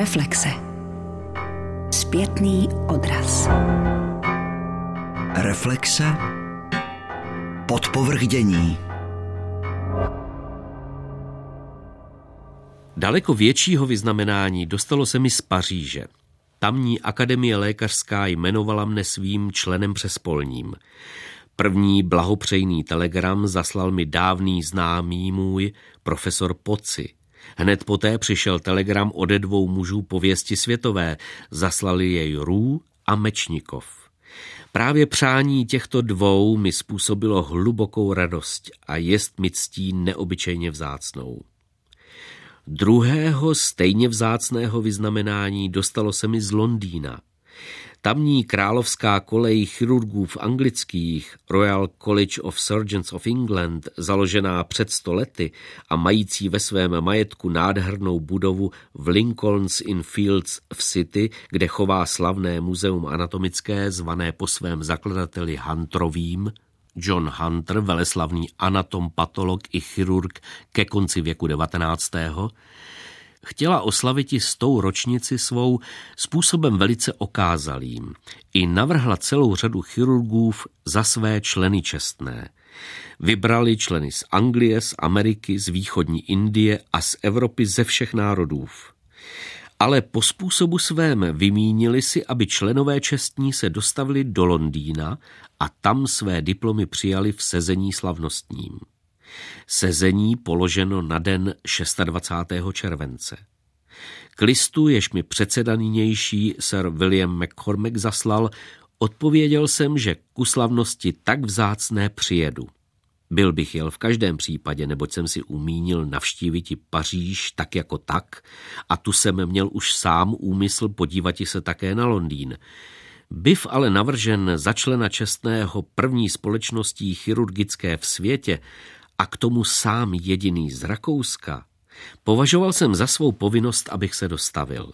Reflexe. Zpětný odraz. Reflexe. Podpovrchdění. Daleko většího vyznamenání dostalo se mi z Paříže. Tamní akademie lékařská jmenovala mne svým členem přespolním. První blahopřejný telegram zaslal mi dávný známý můj profesor Poci. Hned poté přišel telegram ode dvou mužů pověsti světové, zaslali jej Rů a Mečnikov. Právě přání těchto dvou mi způsobilo hlubokou radost a jest mi ctí neobyčejně vzácnou. Druhého stejně vzácného vyznamenání dostalo se mi z Londýna. Tamní královská kolej chirurgů v anglických Royal College of Surgeons of England, založená před stolety a mající ve svém majetku nádhernou budovu v Lincoln's Inn Fields v City, kde chová slavné muzeum anatomické zvané po svém zakladateli Hunterovým, John Hunter, veleslavný anatom, patolog i chirurg ke konci věku 19. chtěla oslavit s tou ročnici svou způsobem velice okázalým. I navrhla celou řadu chirurgů za své členy čestné. Vybrali členy z Anglie, z Ameriky, z východní Indie a z Evropy ze všech národů ale po způsobu svém vymínili si, aby členové čestní se dostavili do Londýna a tam své diplomy přijali v sezení slavnostním. Sezení položeno na den 26. července. K listu, jež mi předseda nynější Sir William McCormack zaslal, odpověděl jsem, že ku slavnosti tak vzácné přijedu. Byl bych jel v každém případě, neboť jsem si umínil navštívit i Paříž tak jako tak a tu jsem měl už sám úmysl podívat se také na Londýn. Byv ale navržen za člena čestného první společností chirurgické v světě a k tomu sám jediný z Rakouska, považoval jsem za svou povinnost, abych se dostavil.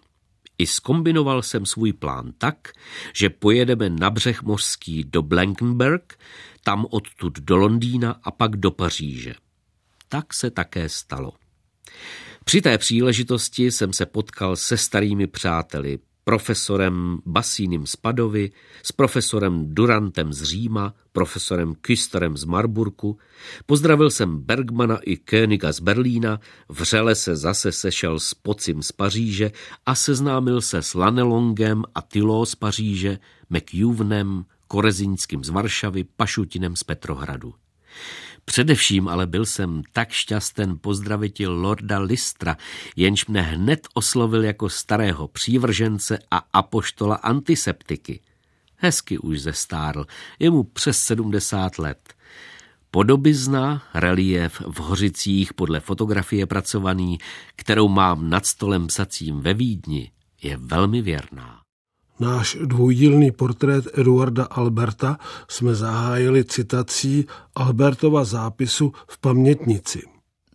I skombinoval jsem svůj plán tak, že pojedeme na břeh mořský do Blankenberg, tam odtud do Londýna a pak do Paříže. Tak se také stalo. Při té příležitosti jsem se potkal se starými přáteli, profesorem Basínem z Padovy, s profesorem Durantem z Říma, profesorem Küsterem z Marburku, pozdravil jsem Bergmana i Königa z Berlína, vřele se zase sešel s Pocim z Paříže a seznámil se s Lanelongem a Tylo z Paříže, McJuvnem, Korezinským z Varšavy, Pašutinem z Petrohradu. Především ale byl jsem tak šťasten pozdravitil Lorda Listra, jenž mne hned oslovil jako starého přívržence a apoštola antiseptiky. Hezky už zestárl, je mu přes 70 let. Podobizna, relief v Hořicích podle fotografie pracovaný, kterou mám nad stolem psacím ve Vídni, je velmi věrná. Náš dvoudílný portrét Eduarda Alberta jsme zahájili citací Albertova zápisu v pamětnici.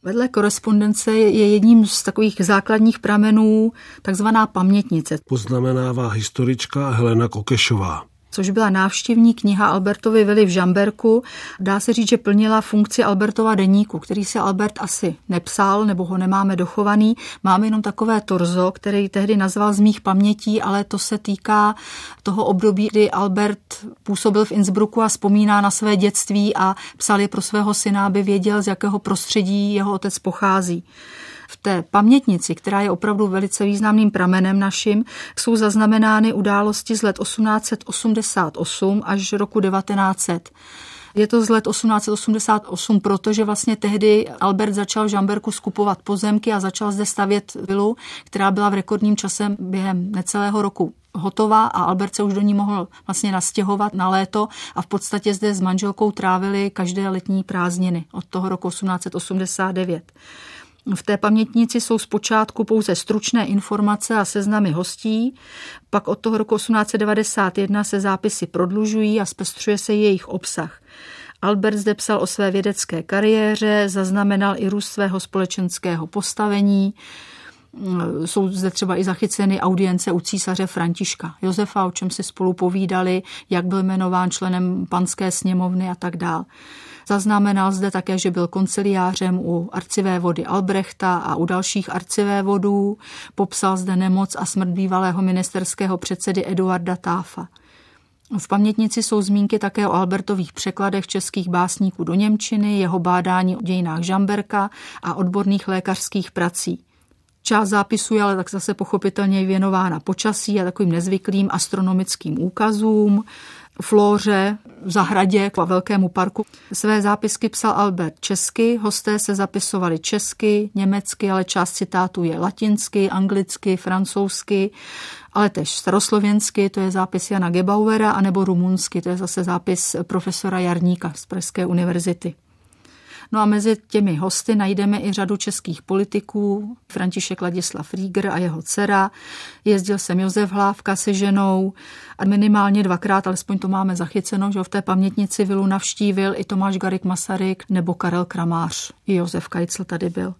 Vedle korespondence je jedním z takových základních pramenů takzvaná pamětnice. Poznamenává historička Helena Kokešová což byla návštěvní kniha Albertovi Vili v Žamberku. Dá se říct, že plnila funkci Albertova deníku, který se Albert asi nepsal, nebo ho nemáme dochovaný. Máme jenom takové torzo, který tehdy nazval z mých pamětí, ale to se týká toho období, kdy Albert působil v Innsbrucku a vzpomíná na své dětství a psal je pro svého syna, aby věděl, z jakého prostředí jeho otec pochází té pamětnici, která je opravdu velice významným pramenem naším, jsou zaznamenány události z let 1888 až roku 1900. Je to z let 1888, protože vlastně tehdy Albert začal v Žamberku skupovat pozemky a začal zde stavět vilu, která byla v rekordním čase během necelého roku hotová a Albert se už do ní mohl vlastně nastěhovat na léto a v podstatě zde s manželkou trávili každé letní prázdniny od toho roku 1889. V té pamětnici jsou zpočátku pouze stručné informace a seznamy hostí, pak od toho roku 1891 se zápisy prodlužují a zpestřuje se jejich obsah. Albert zde psal o své vědecké kariéře, zaznamenal i růst svého společenského postavení, Jsou zde třeba i zachyceny audience u císaře Františka Josefa, o čem si spolu povídali, jak byl jmenován členem panské sněmovny a tak dále. Zaznamenal zde také, že byl konciliářem u arcivé vody Albrechta a u dalších arcivé vodů. Popsal zde nemoc a smrt bývalého ministerského předsedy Eduarda Táfa. V pamětnici jsou zmínky také o Albertových překladech českých básníků do Němčiny, jeho bádání o dějinách Žamberka a odborných lékařských prací. Část zápisu je ale tak zase pochopitelně věnována počasí a takovým nezvyklým astronomickým úkazům, flóře v zahradě a velkému parku. Své zápisky psal Albert česky, hosté se zapisovali česky, německy, ale část citátů je latinsky, anglicky, francouzsky, ale tež staroslověnsky, to je zápis Jana Gebauera, anebo rumunsky, to je zase zápis profesora Jarníka z Pražské univerzity. No a mezi těmi hosty najdeme i řadu českých politiků, František Ladislav Rieger a jeho dcera. Jezdil jsem Josef Hlávka se ženou a minimálně dvakrát, alespoň to máme zachyceno, že v té pamětnici vilu navštívil i Tomáš Garik Masaryk nebo Karel Kramář. I Josef Kajcl tady byl.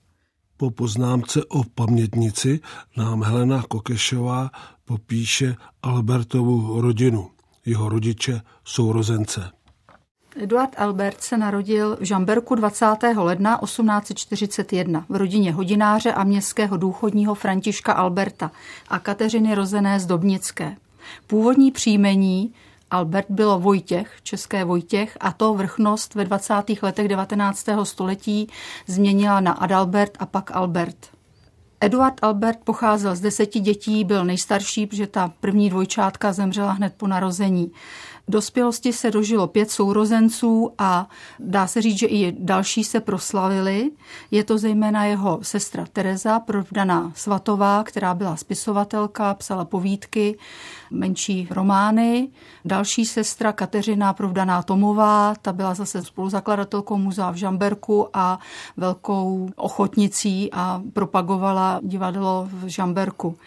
Po poznámce o pamětnici nám Helena Kokešová popíše Albertovu rodinu, jeho rodiče, sourozence. Eduard Albert se narodil v Žamberku 20. ledna 1841 v rodině hodináře a městského důchodního Františka Alberta a Kateřiny rozené z Dobnické. Původní příjmení Albert bylo Vojtěch, české Vojtěch, a to vrchnost ve 20. letech 19. století změnila na Adalbert a pak Albert. Eduard Albert pocházel z deseti dětí, byl nejstarší, protože ta první dvojčátka zemřela hned po narození dospělosti se dožilo pět sourozenců a dá se říct, že i další se proslavili. Je to zejména jeho sestra Tereza, provdaná Svatová, která byla spisovatelka, psala povídky, menší romány. Další sestra Kateřina Provdaná Tomová, ta byla zase spoluzakladatelkou muzea v Žamberku a velkou ochotnicí a propagovala divadlo v Žamberku.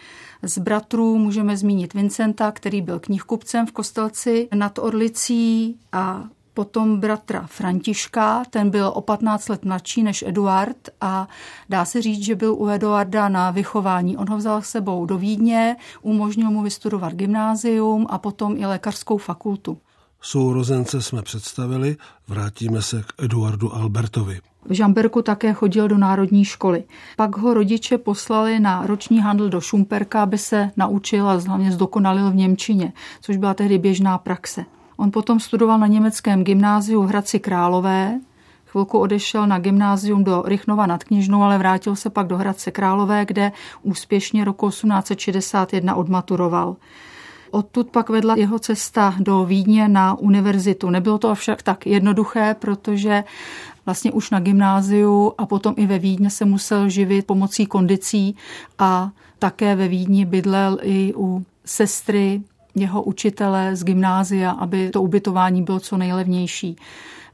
Z bratrů můžeme zmínit Vincenta, který byl knihkupcem v Kostelci nad Orlicí a potom bratra Františka, ten byl o 15 let mladší než Eduard a dá se říct, že byl u Eduarda na vychování. On ho vzal s sebou do Vídně, umožnil mu vystudovat gymnázium a potom i lékařskou fakultu. Sourozence jsme představili, vrátíme se k Eduardu Albertovi. V Žamberku také chodil do národní školy. Pak ho rodiče poslali na roční handl do Šumperka, aby se naučil a hlavně zdokonalil v Němčině, což byla tehdy běžná praxe. On potom studoval na německém gymnáziu v Hradci Králové, chvilku odešel na gymnázium do Rychnova nad Knižnou, ale vrátil se pak do Hradce Králové, kde úspěšně roku 1861 odmaturoval. Odtud pak vedla jeho cesta do Vídně na univerzitu. Nebylo to však tak jednoduché, protože vlastně už na gymnáziu a potom i ve Vídně se musel živit pomocí kondicí a také ve Vídni bydlel i u sestry jeho učitele z gymnázia, aby to ubytování bylo co nejlevnější.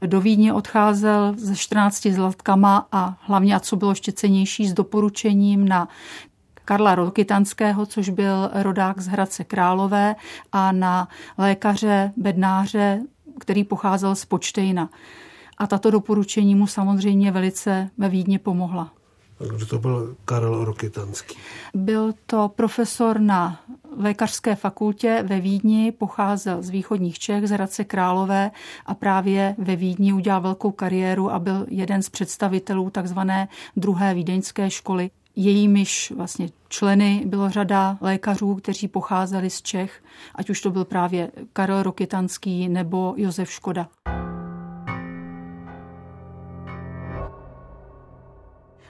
Do Vídně odcházel ze 14 zlatkama a hlavně, a co bylo ještě cenější, s doporučením na Karla Rokytanského, což byl rodák z Hradce Králové a na lékaře, bednáře, který pocházel z Počtejna. A tato doporučení mu samozřejmě velice ve Vídně pomohla. Kdo to byl Karel Rokytanský? Byl to profesor na lékařské fakultě ve Vídni, pocházel z východních Čech, z Hradce Králové a právě ve Vídni udělal velkou kariéru a byl jeden z představitelů takzvané druhé vídeňské školy. Jejímiž vlastně členy bylo řada lékařů, kteří pocházeli z Čech, ať už to byl právě Karel Rokytanský nebo Josef Škoda.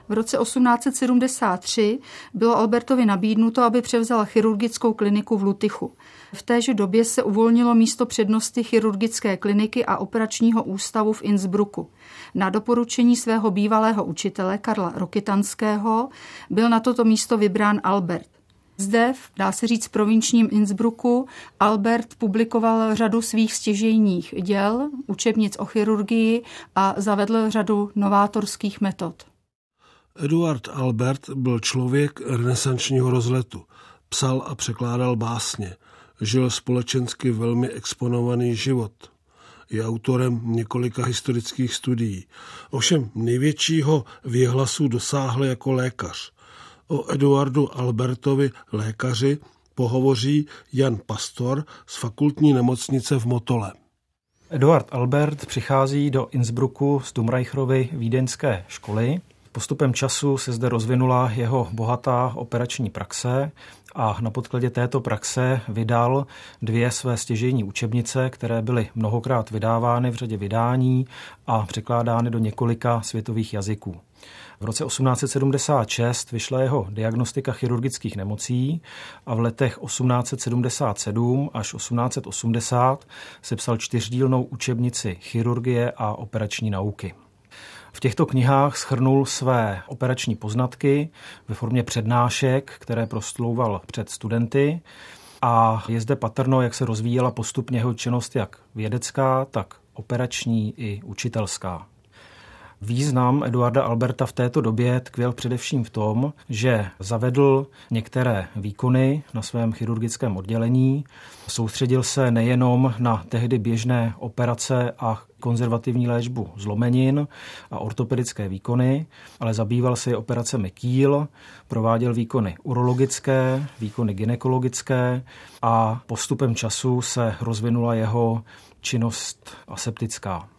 V roce 1873 bylo Albertovi nabídnuto, aby převzal chirurgickou kliniku v Lutychu. V téže době se uvolnilo místo přednosti chirurgické kliniky a operačního ústavu v Innsbrucku. Na doporučení svého bývalého učitele Karla Rokytanského byl na toto místo vybrán Albert. Zde, dá se říct, v provinčním Innsbrucku Albert publikoval řadu svých stěžejních děl, učebnic o chirurgii a zavedl řadu novátorských metod. Eduard Albert byl člověk renesančního rozletu. Psal a překládal básně. Žil společensky velmi exponovaný život. Je autorem několika historických studií. Ovšem největšího věhlasu dosáhl jako lékař. O Eduardu Albertovi lékaři pohovoří Jan Pastor z fakultní nemocnice v Motole. Eduard Albert přichází do Innsbrucku z Dumreicherovy vídeňské školy. Postupem času se zde rozvinula jeho bohatá operační praxe a na podkladě této praxe vydal dvě své stěžejní učebnice, které byly mnohokrát vydávány v řadě vydání a překládány do několika světových jazyků. V roce 1876 vyšla jeho diagnostika chirurgických nemocí a v letech 1877 až 1880 sepsal čtyřdílnou učebnici chirurgie a operační nauky. V těchto knihách schrnul své operační poznatky ve formě přednášek, které prostlouval před studenty a je zde patrno, jak se rozvíjela postupně jeho činnost jak vědecká, tak operační i učitelská. Význam Eduarda Alberta v této době tkvěl především v tom, že zavedl některé výkony na svém chirurgickém oddělení, soustředil se nejenom na tehdy běžné operace a konzervativní léčbu zlomenin a ortopedické výkony, ale zabýval se i operacemi kýl, prováděl výkony urologické, výkony ginekologické a postupem času se rozvinula jeho činnost aseptická.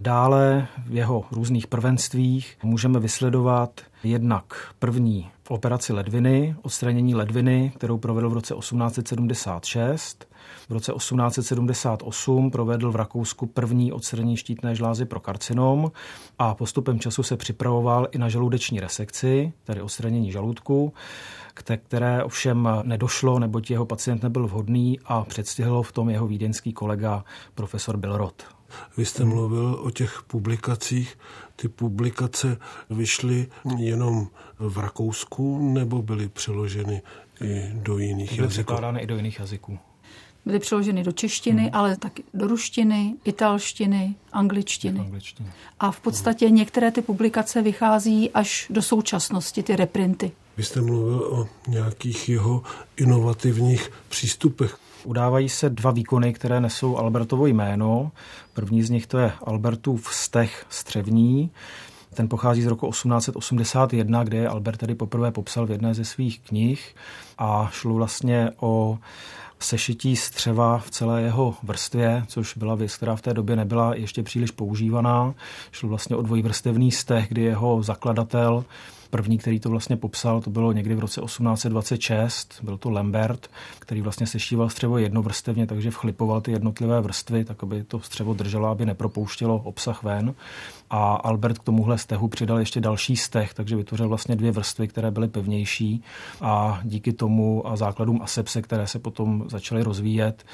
Dále v jeho různých prvenstvích můžeme vysledovat jednak první v operaci ledviny, odstranění ledviny, kterou provedl v roce 1876. V roce 1878 provedl v Rakousku první odstranění štítné žlázy pro karcinom a postupem času se připravoval i na žaludeční resekci, tedy odstranění žaludku, které ovšem nedošlo, neboť jeho pacient nebyl vhodný a předstihl v tom jeho vídeňský kolega profesor Bilrod. Vy jste mluvil o těch publikacích. Ty publikace vyšly jenom v Rakousku nebo byly přeloženy i do jiných byly jazyků? Byly překládány i do jiných jazyků. Byly přeloženy do češtiny, hmm. ale taky do ruštiny, italštiny, angličtiny. angličtiny. A v podstatě některé ty publikace vychází až do současnosti, ty reprinty. Vy jste mluvil o nějakých jeho inovativních přístupech. Udávají se dva výkony, které nesou Albertovo jméno. První z nich to je Albertův stech střevní. Ten pochází z roku 1881, kde Albert tedy poprvé popsal v jedné ze svých knih a šlo vlastně o sešití střeva v celé jeho vrstvě, což byla věc, která v té době nebyla ještě příliš používaná. Šlo vlastně o dvojvrstevný steh, kdy jeho zakladatel První, který to vlastně popsal, to bylo někdy v roce 1826, byl to Lambert, který vlastně sešíval střevo jednovrstevně, takže vchlipoval ty jednotlivé vrstvy, tak aby to střevo drželo, aby nepropouštělo obsah ven. A Albert k tomuhle stehu přidal ještě další steh, takže vytvořil vlastně dvě vrstvy, které byly pevnější a díky tomu a základům asepse, které se potom začaly rozvíjet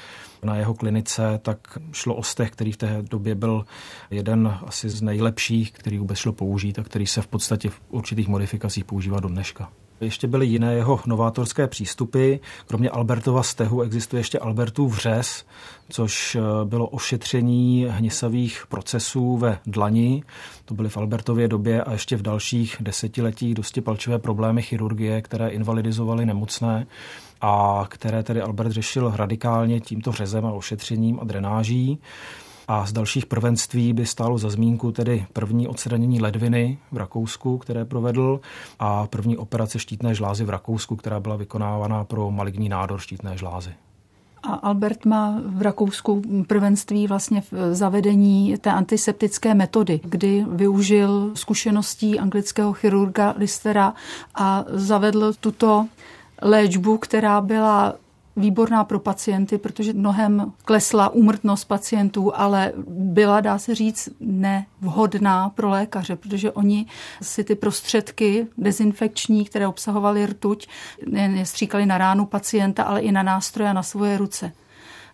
na jeho klinice, tak šlo o steh, který v té době byl jeden asi z nejlepších, který vůbec šlo použít a který se v podstatě v určitých modifikacích používá do dneška. Ještě byly jiné jeho novátorské přístupy. Kromě Albertova stehu existuje ještě Albertův vřez, což eh, bylo ošetření hnisavých procesů ve dlani. To byly v Albertově době a ještě v dalších desetiletích dosti palčivé problémy chirurgie, které invalidizovaly nemocné a které tedy Albert řešil radikálně tímto řezem a ošetřením a drenáží. A z dalších prvenství by stálo za zmínku tedy první odstranění ledviny v Rakousku, které provedl, a první operace štítné žlázy v Rakousku, která byla vykonávána pro maligní nádor štítné žlázy. A Albert má v Rakousku prvenství vlastně v zavedení té antiseptické metody, kdy využil zkušeností anglického chirurga Listera a zavedl tuto léčbu, která byla výborná pro pacienty, protože mnohem klesla úmrtnost pacientů, ale byla, dá se říct, nevhodná pro lékaře, protože oni si ty prostředky dezinfekční, které obsahovaly rtuť, nestříkali na ránu pacienta, ale i na nástroje a na svoje ruce.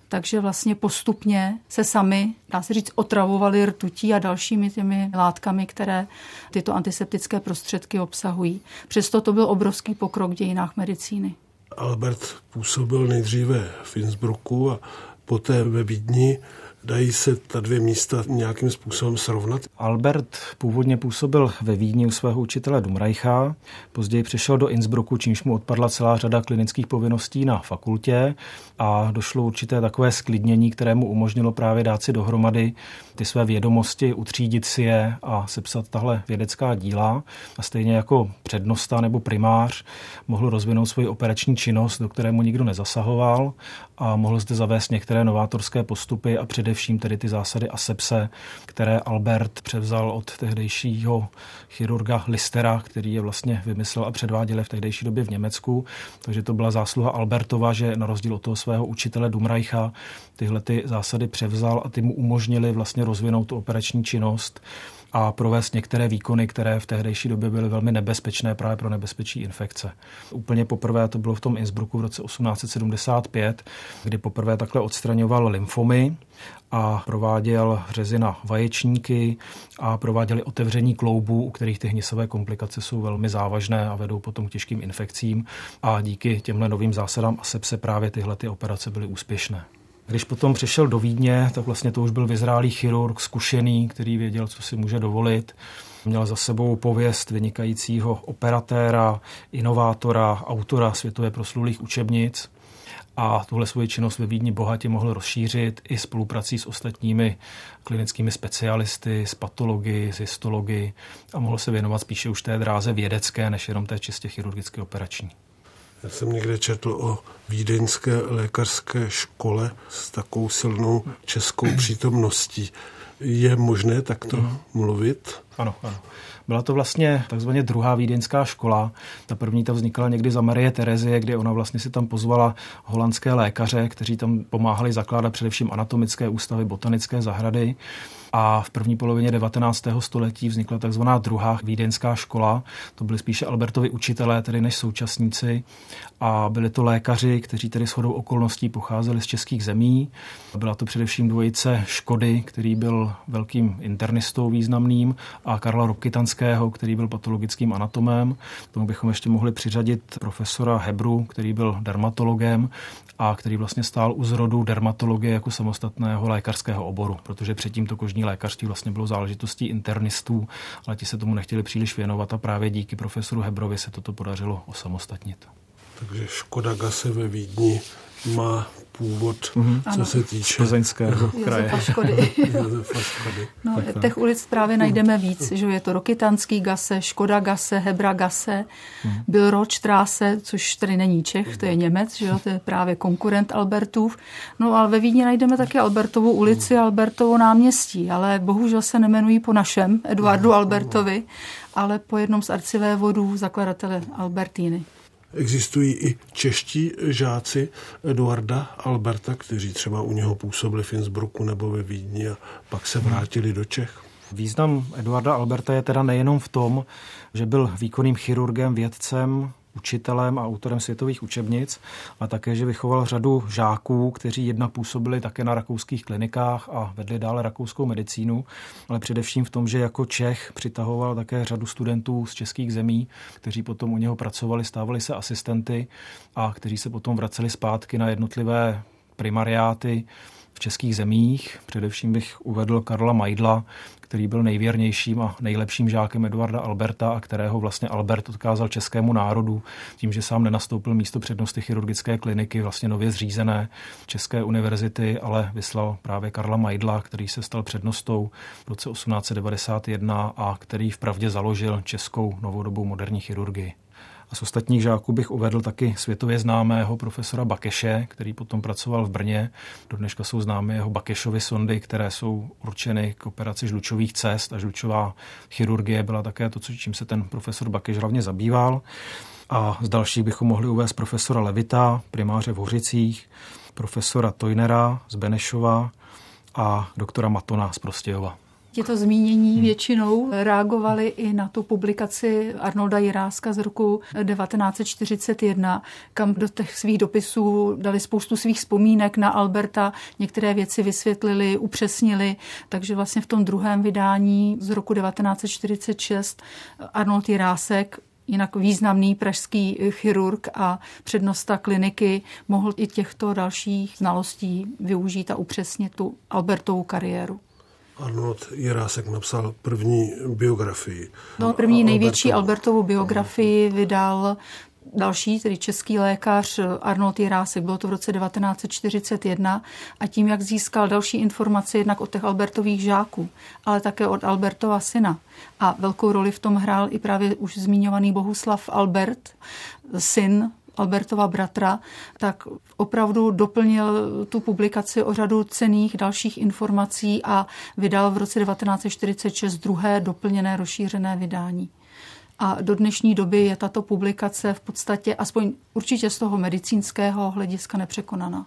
Takže vlastně postupně se sami, dá se říct, otravovali rtutí a dalšími těmi látkami, které tyto antiseptické prostředky obsahují. Přesto to byl obrovský pokrok v dějinách medicíny. Albert působil nejdříve v Innsbrucku a poté ve Vídni. Dají se ta dvě místa nějakým způsobem srovnat? Albert původně působil ve Vídni u svého učitele Dumreicha, později přešel do Innsbrucku, čímž mu odpadla celá řada klinických povinností na fakultě a došlo určité takové sklidnění, které mu umožnilo právě dát si dohromady ty své vědomosti, utřídit si je a sepsat tahle vědecká díla. A stejně jako přednosta nebo primář mohl rozvinout svoji operační činnost, do které mu nikdo nezasahoval a mohl zde zavést některé novátorské postupy a především tedy ty zásady asepse, které Albert převzal od tehdejšího chirurga Listera, který je vlastně vymyslel a předváděl v tehdejší době v Německu. Takže to byla zásluha Albertova, že na rozdíl od toho svého učitele Dumreicha tyhle ty zásady převzal a ty mu umožnili vlastně rozvinout tu operační činnost a provést některé výkony, které v tehdejší době byly velmi nebezpečné právě pro nebezpečí infekce. Úplně poprvé to bylo v tom Innsbrucku v roce 1875, kdy poprvé takhle odstraňoval lymfomy a prováděl řezy na vaječníky a prováděli otevření kloubů, u kterých ty hnisové komplikace jsou velmi závažné a vedou potom k těžkým infekcím a díky těmhle novým zásadám asepse právě tyhle ty operace byly úspěšné. Když potom přišel do Vídně, tak vlastně to už byl vyzrálý chirurg, zkušený, který věděl, co si může dovolit. Měl za sebou pověst vynikajícího operatéra, inovátora, autora světově proslulých učebnic a tuhle svoji činnost ve Vídni bohatě mohl rozšířit i spoluprací s ostatními klinickými specialisty, s patology, s histology a mohl se věnovat spíše už té dráze vědecké, než jenom té čistě chirurgické operační. Já jsem někde četl o vídeňské lékařské škole s takovou silnou českou přítomností. Je možné takto mm. mluvit? Ano, ano. Byla to vlastně takzvaně druhá vídeňská škola. Ta první ta vznikala někdy za Marie Terezie, kdy ona vlastně si tam pozvala holandské lékaře, kteří tam pomáhali zakládat především anatomické ústavy, botanické zahrady. A v první polovině 19. století vznikla takzvaná druhá vídeňská škola. To byly spíše Albertovi učitelé, tedy než současníci. A byli to lékaři, kteří tedy shodou okolností pocházeli z českých zemí. Byla to především dvojice Škody, který byl velkým internistou významným, a Karla Rokytanského, který byl patologickým anatomem. Tomu bychom ještě mohli přiřadit profesora Hebru, který byl dermatologem a který vlastně stál u zrodu dermatologie jako samostatného lékařského oboru, protože předtím to kožní lékařství vlastně bylo záležitostí internistů, ale ti se tomu nechtěli příliš věnovat a právě díky profesoru Hebrovi se toto podařilo osamostatnit. Takže Škoda Gase ve Vídni má původ, mm-hmm. co ano. se týče Plzeňského kraje. Josefa Škody. Josefa Škody. No, tak, těch ulic právě najdeme víc, že je to Rokytanský Gase, Škoda Gase, Hebra Gase, mm. byl Ročtráse, což tedy není Čech, to je Němec, že jo, to je právě konkurent Albertův. No ale ve Vídni najdeme také Albertovu ulici, Albertovo náměstí, ale bohužel se nemenují po našem Eduardu Albertovi, ale po jednom z arcivévodů zakladatele Albertíny. Existují i čeští žáci Eduarda Alberta, kteří třeba u něho působili v Innsbrucku nebo ve Vídni a pak se vrátili do Čech. Význam Eduarda Alberta je teda nejenom v tom, že byl výkonným chirurgem, vědcem, učitelem a autorem světových učebnic, a také, že vychoval řadu žáků, kteří jednak působili také na rakouských klinikách a vedli dále rakouskou medicínu, ale především v tom, že jako Čech přitahoval také řadu studentů z českých zemí, kteří potom u něho pracovali, stávali se asistenty a kteří se potom vraceli zpátky na jednotlivé primariáty v českých zemích. Především bych uvedl Karla Majdla, který byl nejvěrnějším a nejlepším žákem Eduarda Alberta a kterého vlastně Albert odkázal českému národu tím, že sám nenastoupil místo přednosti chirurgické kliniky, vlastně nově zřízené České univerzity, ale vyslal právě Karla Majdla, který se stal přednostou v roce 1891 a který vpravdě založil českou novodobou moderní chirurgii. A z ostatních žáků bych uvedl taky světově známého profesora Bakeše, který potom pracoval v Brně. Do dneška jsou známy jeho Bakešovy sondy, které jsou určeny k operaci žlučových cest a žlučová chirurgie byla také to, čím se ten profesor Bakeš hlavně zabýval. A z dalších bychom mohli uvést profesora Levita, primáře v Hořicích, profesora Tojnera z Benešova a doktora Matona z Prostějova. Těto zmínění většinou reagovali i na tu publikaci Arnolda Jiráska z roku 1941, kam do těch svých dopisů dali spoustu svých vzpomínek na Alberta, některé věci vysvětlili, upřesnili, takže vlastně v tom druhém vydání z roku 1946 Arnold Jirásek jinak významný pražský chirurg a přednosta kliniky mohl i těchto dalších znalostí využít a upřesnit tu Albertovu kariéru. Arnold Jirásek napsal první biografii. No, první největší Albertovu biografii vydal další, tedy český lékař Arnold Jirásek, bylo to v roce 1941 a tím, jak získal další informace jednak od těch Albertových žáků, ale také od Albertova syna. A velkou roli v tom hrál i právě už zmiňovaný Bohuslav Albert, syn Albertova bratra, tak opravdu doplnil tu publikaci o řadu cených dalších informací a vydal v roce 1946 druhé doplněné rozšířené vydání. A do dnešní doby je tato publikace v podstatě, aspoň určitě z toho medicínského hlediska, nepřekonaná.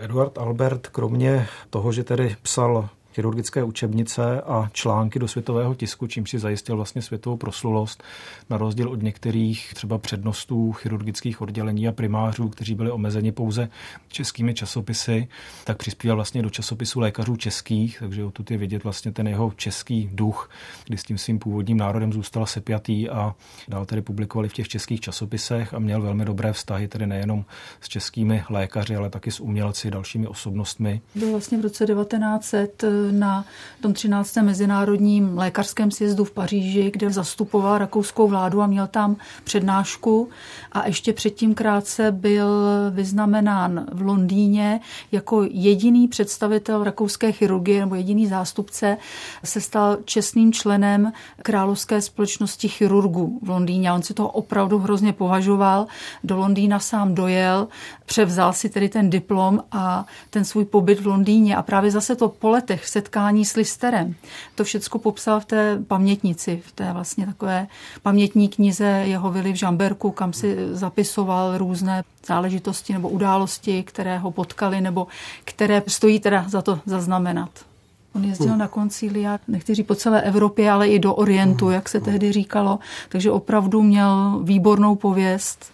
Eduard Albert, kromě toho, že tedy psal chirurgické učebnice a články do světového tisku, čím si zajistil vlastně světovou proslulost, na rozdíl od některých třeba přednostů chirurgických oddělení a primářů, kteří byli omezeni pouze českými časopisy, tak přispíval vlastně do časopisu lékařů českých, takže tu je vidět vlastně ten jeho český duch, kdy s tím svým původním národem zůstal sepjatý a dál tedy publikovali v těch českých časopisech a měl velmi dobré vztahy tedy nejenom s českými lékaři, ale taky s umělci, dalšími osobnostmi. Byl vlastně v roce 1900 na tom 13. mezinárodním lékařském sjezdu v Paříži, kde zastupoval rakouskou vládu a měl tam přednášku. A ještě předtím krátce byl vyznamenán v Londýně jako jediný představitel rakouské chirurgie nebo jediný zástupce se stal čestným členem Královské společnosti chirurgů v Londýně. On si toho opravdu hrozně považoval. Do Londýna sám dojel, převzal si tedy ten diplom a ten svůj pobyt v Londýně. A právě zase to po letech setkání s Listerem. To všechno popsal v té pamětnici, v té vlastně takové pamětní knize jeho vily v Žamberku, kam si zapisoval různé záležitosti nebo události, které ho potkaly nebo které stojí teda za to zaznamenat. On jezdil hmm. na koncilia, nechci po celé Evropě, ale i do Orientu, hmm. jak se tehdy říkalo, takže opravdu měl výbornou pověst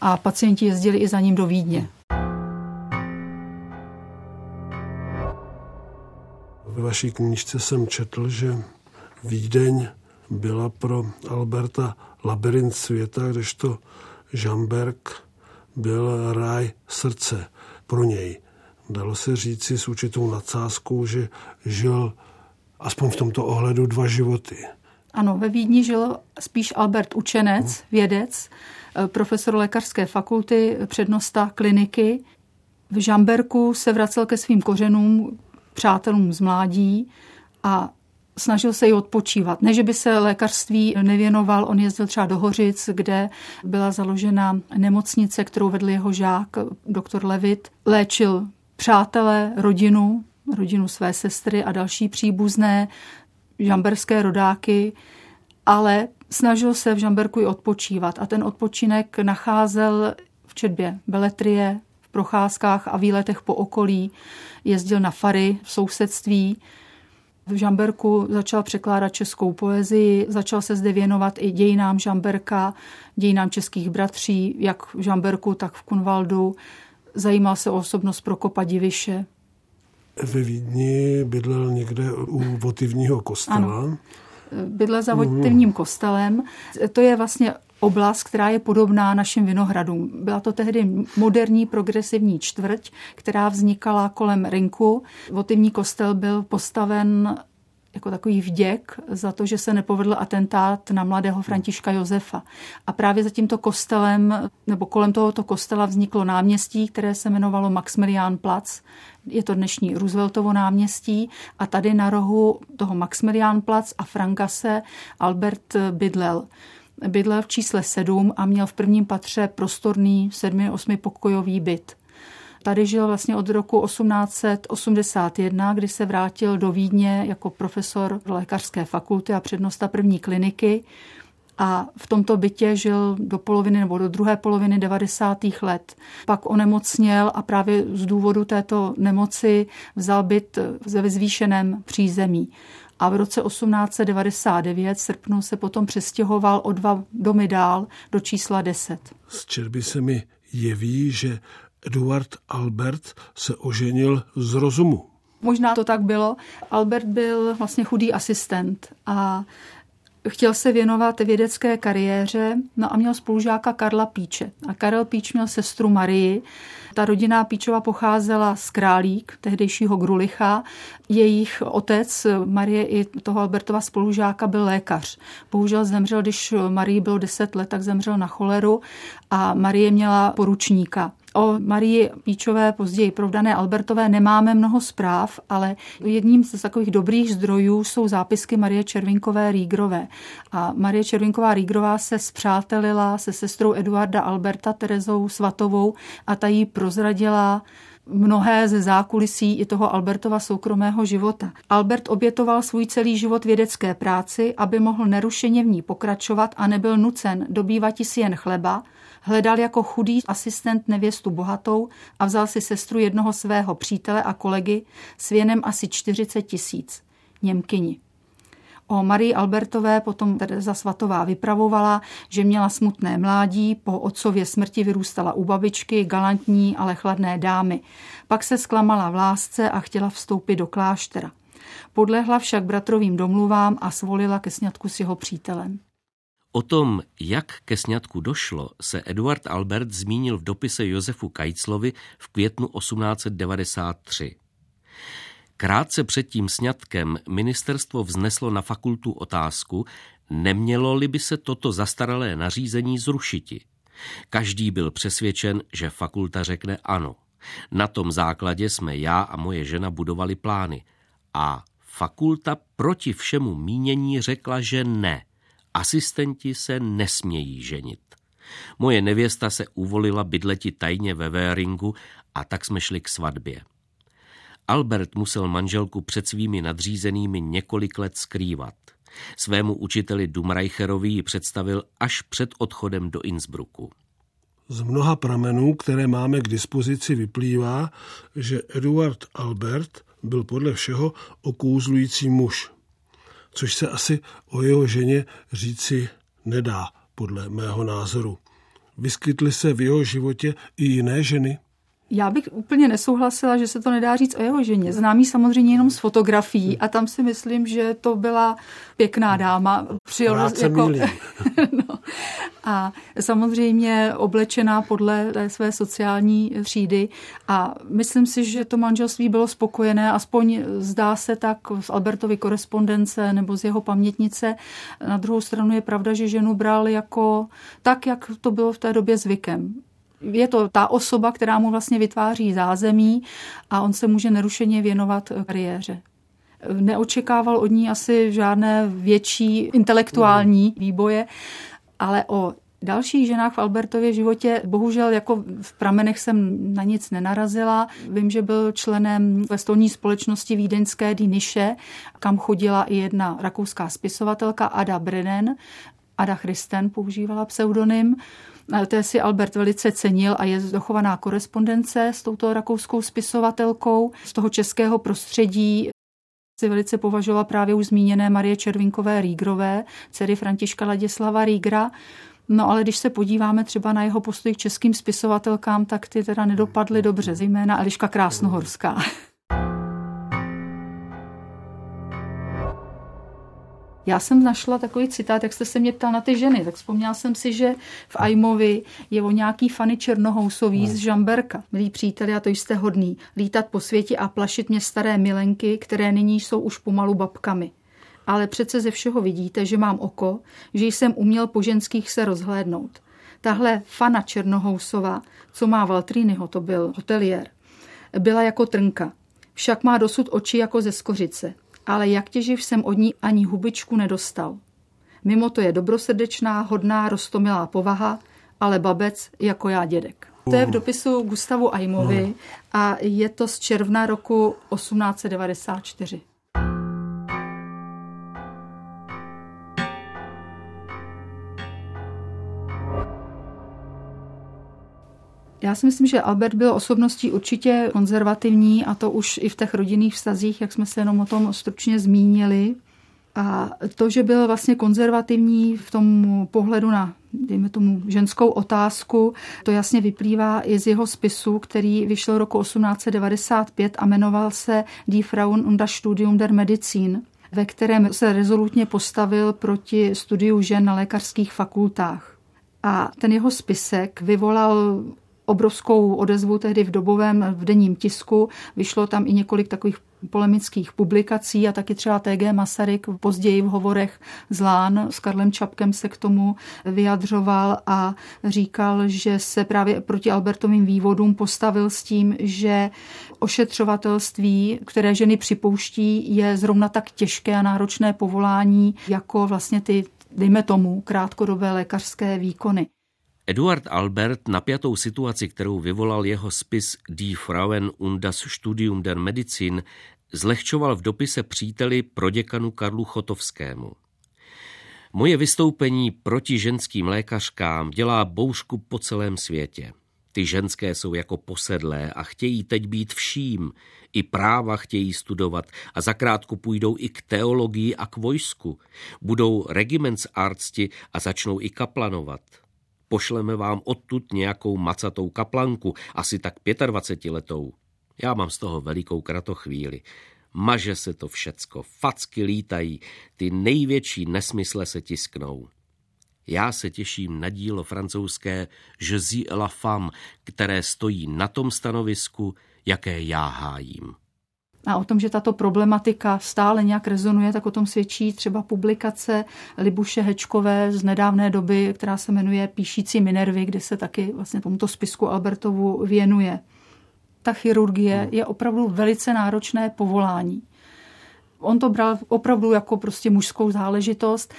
a pacienti jezdili i za ním do Vídně. Ve vaší knížce jsem četl, že Vídeň byla pro Alberta labirint světa, kdežto Žamberg byl ráj srdce pro něj. Dalo se říci s určitou nadsázkou, že žil aspoň v tomto ohledu dva životy. Ano, ve Vídni žil spíš Albert učenec, vědec, profesor lékařské fakulty, přednosta kliniky. V Žamberku se vracel ke svým kořenům, přátelům z mládí a snažil se i odpočívat. Ne, že by se lékařství nevěnoval, on jezdil třeba do Hořic, kde byla založena nemocnice, kterou vedl jeho žák, doktor Levit. Léčil přátele, rodinu, rodinu své sestry a další příbuzné, žamberské rodáky, ale snažil se v Žamberku i odpočívat a ten odpočinek nacházel v četbě beletrie, procházkách a výletech po okolí, jezdil na fary v sousedství. V Žamberku začal překládat českou poezii, začal se zde věnovat i dějinám Žamberka, dějinám českých bratří, jak v Žamberku, tak v Kunvaldu. Zajímal se o osobnost Prokopa Diviše. Ve Vídni bydlel někde u votivního kostela. Ano. Bydlel za votivním kostelem. To je vlastně oblast, která je podobná našim vinohradům. Byla to tehdy moderní progresivní čtvrť, která vznikala kolem rynku. Votivní kostel byl postaven jako takový vděk za to, že se nepovedl atentát na mladého Františka Josefa. A právě za tímto kostelem, nebo kolem tohoto kostela vzniklo náměstí, které se jmenovalo Maximilian Platz. Je to dnešní Rooseveltovo náměstí a tady na rohu toho Maximilian Platz a Frankase Albert bydlel bydlel v čísle 7 a měl v prvním patře prostorný 7-8 pokojový byt. Tady žil vlastně od roku 1881, kdy se vrátil do Vídně jako profesor lékařské fakulty a přednosta první kliniky a v tomto bytě žil do poloviny nebo do druhé poloviny 90. let. Pak onemocněl a právě z důvodu této nemoci vzal byt ve vyzvýšeném přízemí a v roce 1899 srpnu se potom přestěhoval o dva domy dál do čísla 10. Z čerby se mi jeví, že Eduard Albert se oženil z rozumu. Možná to tak bylo. Albert byl vlastně chudý asistent a chtěl se věnovat vědecké kariéře, no a měl spolužáka Karla Píče. A Karel Píč měl sestru Marii. Ta rodina Píčova pocházela z Králík, tehdejšího Grulicha. Jejich otec Marie i toho Albertova spolužáka byl lékař. Bohužel zemřel, když Marii bylo 10 let, tak zemřel na choleru a Marie měla poručníka. O Marii Píčové, později provdané Albertové, nemáme mnoho zpráv, ale jedním z takových dobrých zdrojů jsou zápisky Marie Červinkové Rígrové. A Marie Červinková Rígrová se zpřátelila se sestrou Eduarda Alberta Terezou Svatovou a ta jí prozradila mnohé ze zákulisí i toho Albertova soukromého života. Albert obětoval svůj celý život vědecké práci, aby mohl nerušeně v ní pokračovat a nebyl nucen dobývat si jen chleba, Hledal jako chudý asistent nevěstu bohatou a vzal si sestru jednoho svého přítele a kolegy s věnem asi 40 tisíc, Němkyni. O Marii Albertové potom Tereza Svatová vypravovala, že měla smutné mládí, po otcově smrti vyrůstala u babičky, galantní, ale chladné dámy. Pak se zklamala v lásce a chtěla vstoupit do kláštera. Podlehla však bratrovým domluvám a svolila ke sňatku s jeho přítelem. O tom, jak ke sňatku došlo, se Eduard Albert zmínil v dopise Josefu Kajclovi v květnu 1893. Krátce před tím sňatkem ministerstvo vzneslo na fakultu otázku, nemělo-li by se toto zastaralé nařízení zrušiti. Každý byl přesvědčen, že fakulta řekne ano. Na tom základě jsme já a moje žena budovali plány. A fakulta proti všemu mínění řekla, že ne – Asistenti se nesmějí ženit. Moje nevěsta se uvolila bydleti tajně ve Véringu a tak jsme šli k svatbě. Albert musel manželku před svými nadřízenými několik let skrývat. Svému učiteli Dumreicherovi ji představil až před odchodem do Innsbrucku. Z mnoha pramenů, které máme k dispozici, vyplývá, že Eduard Albert byl podle všeho okouzlující muž což se asi o jeho ženě říci nedá, podle mého názoru. Vyskytly se v jeho životě i jiné ženy? Já bych úplně nesouhlasila, že se to nedá říct o jeho ženě. Známý samozřejmě jenom z fotografií a tam si myslím, že to byla pěkná dáma. Přijel, jako, no, a samozřejmě oblečená podle té své sociální třídy a myslím si, že to manželství bylo spokojené, aspoň zdá se tak z Albertovy korespondence nebo z jeho pamětnice. Na druhou stranu je pravda, že ženu bral jako tak, jak to bylo v té době zvykem je to ta osoba, která mu vlastně vytváří zázemí a on se může nerušeně věnovat kariéře. Neočekával od ní asi žádné větší intelektuální výboje, ale o dalších ženách v Albertově životě bohužel jako v pramenech jsem na nic nenarazila. Vím, že byl členem ve stolní společnosti vídeňské Diniše, kam chodila i jedna rakouská spisovatelka Ada Brennan. Ada Christen používala pseudonym. To si Albert velice cenil a je dochovaná korespondence s touto rakouskou spisovatelkou z toho českého prostředí si velice považovala právě už zmíněné Marie Červinkové Rígrové, dcery Františka Ladislava Rígra. No ale když se podíváme třeba na jeho postoj k českým spisovatelkám, tak ty teda nedopadly dobře, zejména Eliška Krásnohorská. Já jsem našla takový citát, jak jste se mě ptal na ty ženy, tak vzpomněla jsem si, že v Ajmovi je o nějaký Fany Černohousový z hmm. Žamberka. Milí příteli, a to jste hodný, lítat po světě a plašit mě staré milenky, které nyní jsou už pomalu babkami. Ale přece ze všeho vidíte, že mám oko, že jsem uměl po ženských se rozhlédnout. Tahle Fana Černohousova, co má Valtrínyho, to byl hotelier, byla jako trnka. Však má dosud oči jako ze skořice ale jak těživ jsem od ní ani hubičku nedostal. Mimo to je dobrosrdečná, hodná, rostomilá povaha, ale babec jako já dědek. To je v dopisu Gustavu Ajmovi a je to z června roku 1894. Já si myslím, že Albert byl osobností určitě konzervativní a to už i v těch rodinných vztazích, jak jsme se jenom o tom stručně zmínili. A to, že byl vlastně konzervativní v tom pohledu na, dejme tomu, ženskou otázku, to jasně vyplývá i z jeho spisu, který vyšel roku 1895 a jmenoval se Die Frauen und das Studium der Medizin. ve kterém se rezolutně postavil proti studiu žen na lékařských fakultách. A ten jeho spisek vyvolal obrovskou odezvu tehdy v dobovém v denním tisku. Vyšlo tam i několik takových polemických publikací a taky třeba T.G. Masaryk později v hovorech z Lán s Karlem Čapkem se k tomu vyjadřoval a říkal, že se právě proti Albertovým vývodům postavil s tím, že ošetřovatelství, které ženy připouští, je zrovna tak těžké a náročné povolání jako vlastně ty, dejme tomu, krátkodobé lékařské výkony. Eduard Albert napjatou situaci, kterou vyvolal jeho spis Die Frauen und das Studium der Medizin, zlehčoval v dopise příteli proděkanu Karlu Chotovskému. Moje vystoupení proti ženským lékařkám dělá bouřku po celém světě. Ty ženské jsou jako posedlé a chtějí teď být vším. I práva chtějí studovat a zakrátku půjdou i k teologii a k vojsku. Budou regimentsarcti a začnou i kaplanovat. Pošleme vám odtud nějakou macatou kaplanku, asi tak 25 letou. Já mám z toho velikou kratochvíli. Maže se to všecko, facky lítají, ty největší nesmysle se tisknou. Já se těším na dílo francouzské Je zi la femme, které stojí na tom stanovisku, jaké já hájím. A o tom, že tato problematika stále nějak rezonuje, tak o tom svědčí třeba publikace Libuše Hečkové z nedávné doby, která se jmenuje Píšící Minervy, kde se taky vlastně tomuto spisku Albertovu věnuje. Ta chirurgie je opravdu velice náročné povolání. On to bral opravdu jako prostě mužskou záležitost.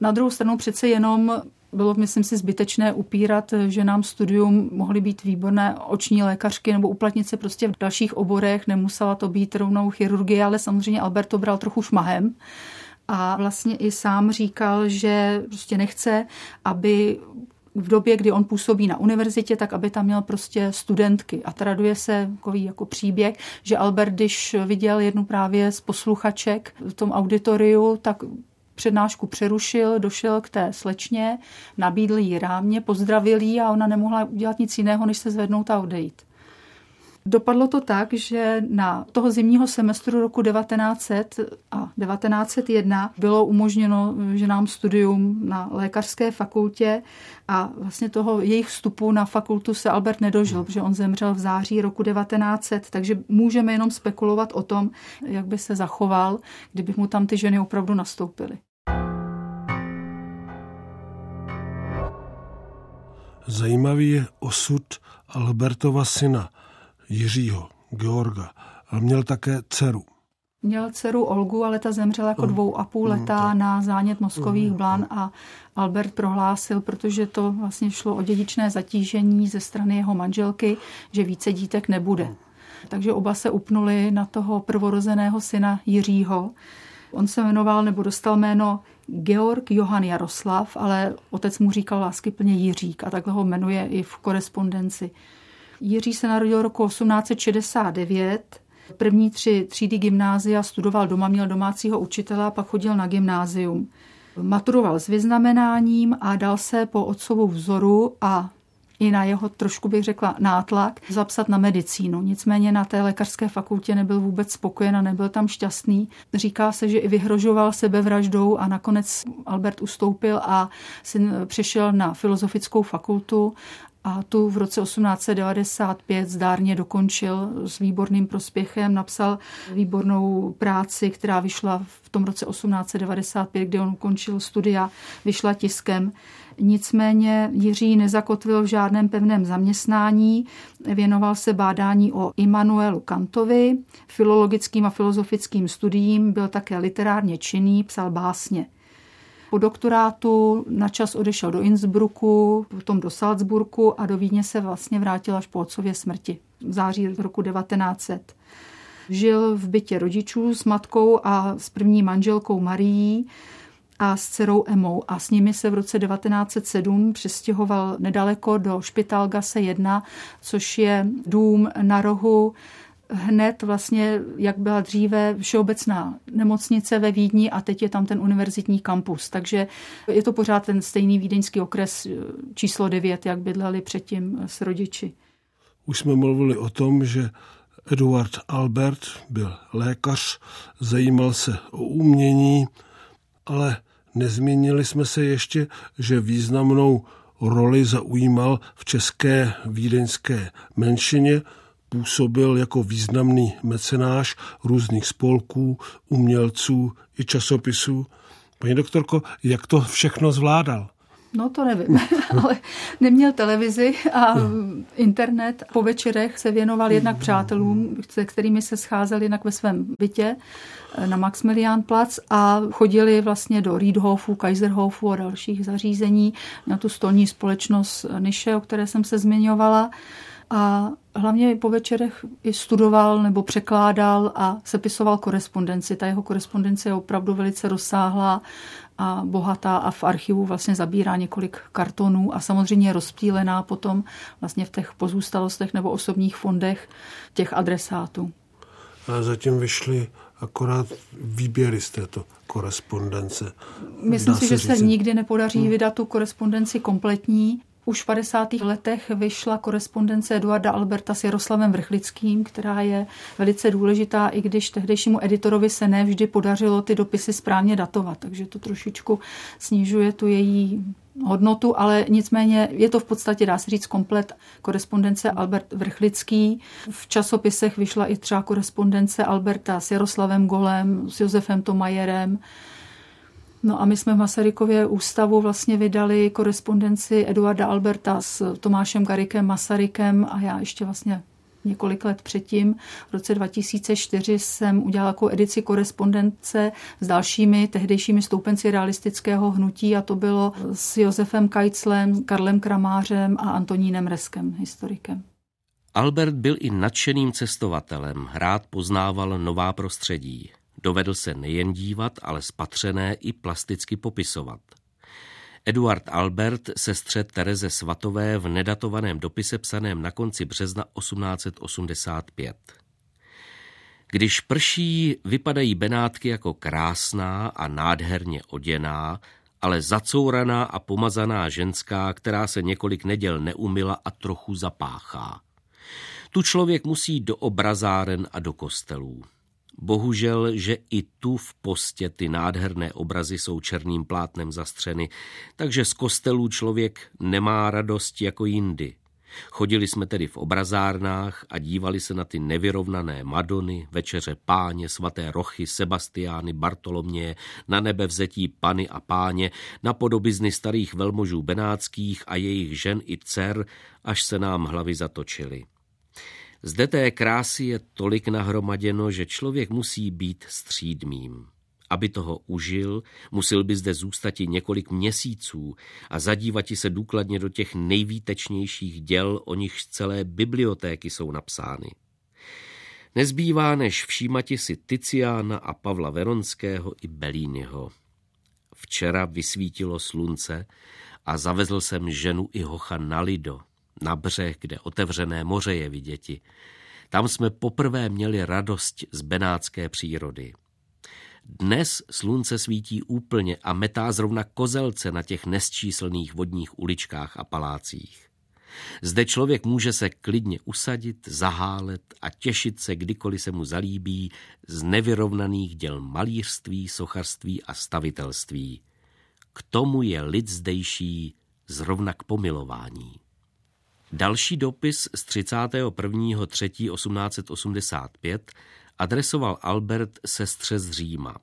Na druhou stranu přece jenom bylo, myslím si, zbytečné upírat, že nám studium mohly být výborné oční lékařky nebo uplatnit se prostě v dalších oborech. Nemusela to být rovnou chirurgie, ale samozřejmě Albert bral trochu šmahem. A vlastně i sám říkal, že prostě nechce, aby v době, kdy on působí na univerzitě, tak aby tam měl prostě studentky. A traduje se takový jako příběh, že Albert, když viděl jednu právě z posluchaček v tom auditoriu, tak přednášku přerušil, došel k té slečně, nabídl jí rámě, pozdravil jí a ona nemohla udělat nic jiného, než se zvednout a odejít. Dopadlo to tak, že na toho zimního semestru roku 1900 a 1901 bylo umožněno ženám studium na lékařské fakultě a vlastně toho jejich vstupu na fakultu se Albert nedožil, protože on zemřel v září roku 1900, takže můžeme jenom spekulovat o tom, jak by se zachoval, kdyby mu tam ty ženy opravdu nastoupily. Zajímavý je osud Albertova syna Jiřího Georga, ale měl také dceru. Měl dceru Olgu, ale ta zemřela jako mm. dvou a půl mm, leta na zánět mozkových mm, blan a Albert prohlásil, protože to vlastně šlo o dědičné zatížení ze strany jeho manželky, že více dítek nebude. Takže oba se upnuli na toho prvorozeného syna Jiřího. On se jmenoval nebo dostal jméno Georg Johann Jaroslav, ale otec mu říkal láskyplně Jiřík a takhle ho jmenuje i v korespondenci. Jiří se narodil roku 1869. První tři třídy gymnázia studoval doma, měl domácího učitele a pak chodil na gymnázium. Maturoval s vyznamenáním a dal se po otcovu vzoru a i na jeho, trošku bych řekla, nátlak zapsat na medicínu. Nicméně na té lékařské fakultě nebyl vůbec spokojen a nebyl tam šťastný. Říká se, že i vyhrožoval sebevraždou a nakonec Albert ustoupil a syn přešel na filozofickou fakultu a tu v roce 1895 zdárně dokončil s výborným prospěchem, napsal výbornou práci, která vyšla v tom roce 1895, kdy on ukončil studia, vyšla tiskem. Nicméně Jiří nezakotvil v žádném pevném zaměstnání, věnoval se bádání o Immanuelu Kantovi, filologickým a filozofickým studiím, byl také literárně činný, psal básně. Po doktorátu na čas odešel do Innsbrucku, potom do Salzburku a do Vídně se vlastně vrátil až po otcově smrti v září roku 1900. Žil v bytě rodičů s matkou a s první manželkou Marií a s dcerou Emou a s nimi se v roce 1907 přestěhoval nedaleko do Špitálgase 1, což je dům na rohu hned vlastně, jak byla dříve všeobecná nemocnice ve Vídni a teď je tam ten univerzitní kampus. Takže je to pořád ten stejný vídeňský okres číslo 9, jak bydleli předtím s rodiči. Už jsme mluvili o tom, že Eduard Albert byl lékař, zajímal se o umění, ale nezmínili jsme se ještě, že významnou roli zaujímal v české vídeňské menšině, působil jako významný mecenáš různých spolků, umělců i časopisů. Paní doktorko, jak to všechno zvládal? No to nevím, ale neměl televizi a internet. Po večerech se věnoval jednak přátelům, se kterými se scházel jinak ve svém bytě eh, na Maximilianplatz a chodili vlastně do Riedhofu, Kaiserhofu a dalších zařízení na tu stolní společnost Niše, o které jsem se zmiňovala a hlavně po večerech i studoval nebo překládal a sepisoval korespondenci. Ta jeho korespondence je opravdu velice rozsáhlá a bohatá a v archivu vlastně zabírá několik kartonů a samozřejmě je rozptýlená potom vlastně v těch pozůstalostech nebo osobních fondech těch adresátů. A zatím vyšly akorát výběry z této korespondence. Myslím si, že se nikdy nepodaří hmm. vydat tu korespondenci kompletní. Už v 50. letech vyšla korespondence Eduarda Alberta s Jaroslavem Vrchlickým, která je velice důležitá, i když tehdejšímu editorovi se nevždy podařilo ty dopisy správně datovat, takže to trošičku snižuje tu její hodnotu, ale nicméně je to v podstatě, dá se říct, komplet korespondence Albert Vrchlický. V časopisech vyšla i třeba korespondence Alberta s Jaroslavem Golem, s Josefem Tomajerem, No a my jsme v Masarykově ústavu vlastně vydali korespondenci Eduarda Alberta s Tomášem Garikem Masarykem a já ještě vlastně několik let předtím, v roce 2004, jsem udělala jako edici korespondence s dalšími tehdejšími stoupenci realistického hnutí a to bylo s Josefem Kajclem, Karlem Kramářem a Antonínem Reskem, historikem. Albert byl i nadšeným cestovatelem, rád poznával nová prostředí. Dovedl se nejen dívat, ale spatřené i plasticky popisovat. Eduard Albert se střed Tereze Svatové v nedatovaném dopise psaném na konci března 1885. Když prší, vypadají Benátky jako krásná a nádherně oděná, ale zacouraná a pomazaná ženská, která se několik neděl neumila a trochu zapáchá. Tu člověk musí do obrazáren a do kostelů. Bohužel, že i tu v postě ty nádherné obrazy jsou černým plátnem zastřeny, takže z kostelů člověk nemá radost jako jindy. Chodili jsme tedy v obrazárnách a dívali se na ty nevyrovnané Madony, večeře páně, svaté rochy, Sebastiány, Bartolomě, na nebe vzetí pany a páně, na podobizny starých velmožů benátských a jejich žen i dcer, až se nám hlavy zatočily. Zde té krásy je tolik nahromaděno, že člověk musí být střídmým. Aby toho užil, musel by zde zůstat i několik měsíců a zadívat se důkladně do těch nejvýtečnějších děl, o nichž celé bibliotéky jsou napsány. Nezbývá než všímati si Ticiána a Pavla Veronského i Belínyho. Včera vysvítilo slunce a zavezl jsem ženu i hocha na lido – na břeh, kde otevřené moře je viděti. Tam jsme poprvé měli radost z benátské přírody. Dnes slunce svítí úplně a metá zrovna kozelce na těch nesčíslných vodních uličkách a palácích. Zde člověk může se klidně usadit, zahálet a těšit se, kdykoliv se mu zalíbí, z nevyrovnaných děl malířství, sochařství a stavitelství. K tomu je lid zdejší zrovna k pomilování. Další dopis z 31.3.1885 adresoval Albert sestře z Říma.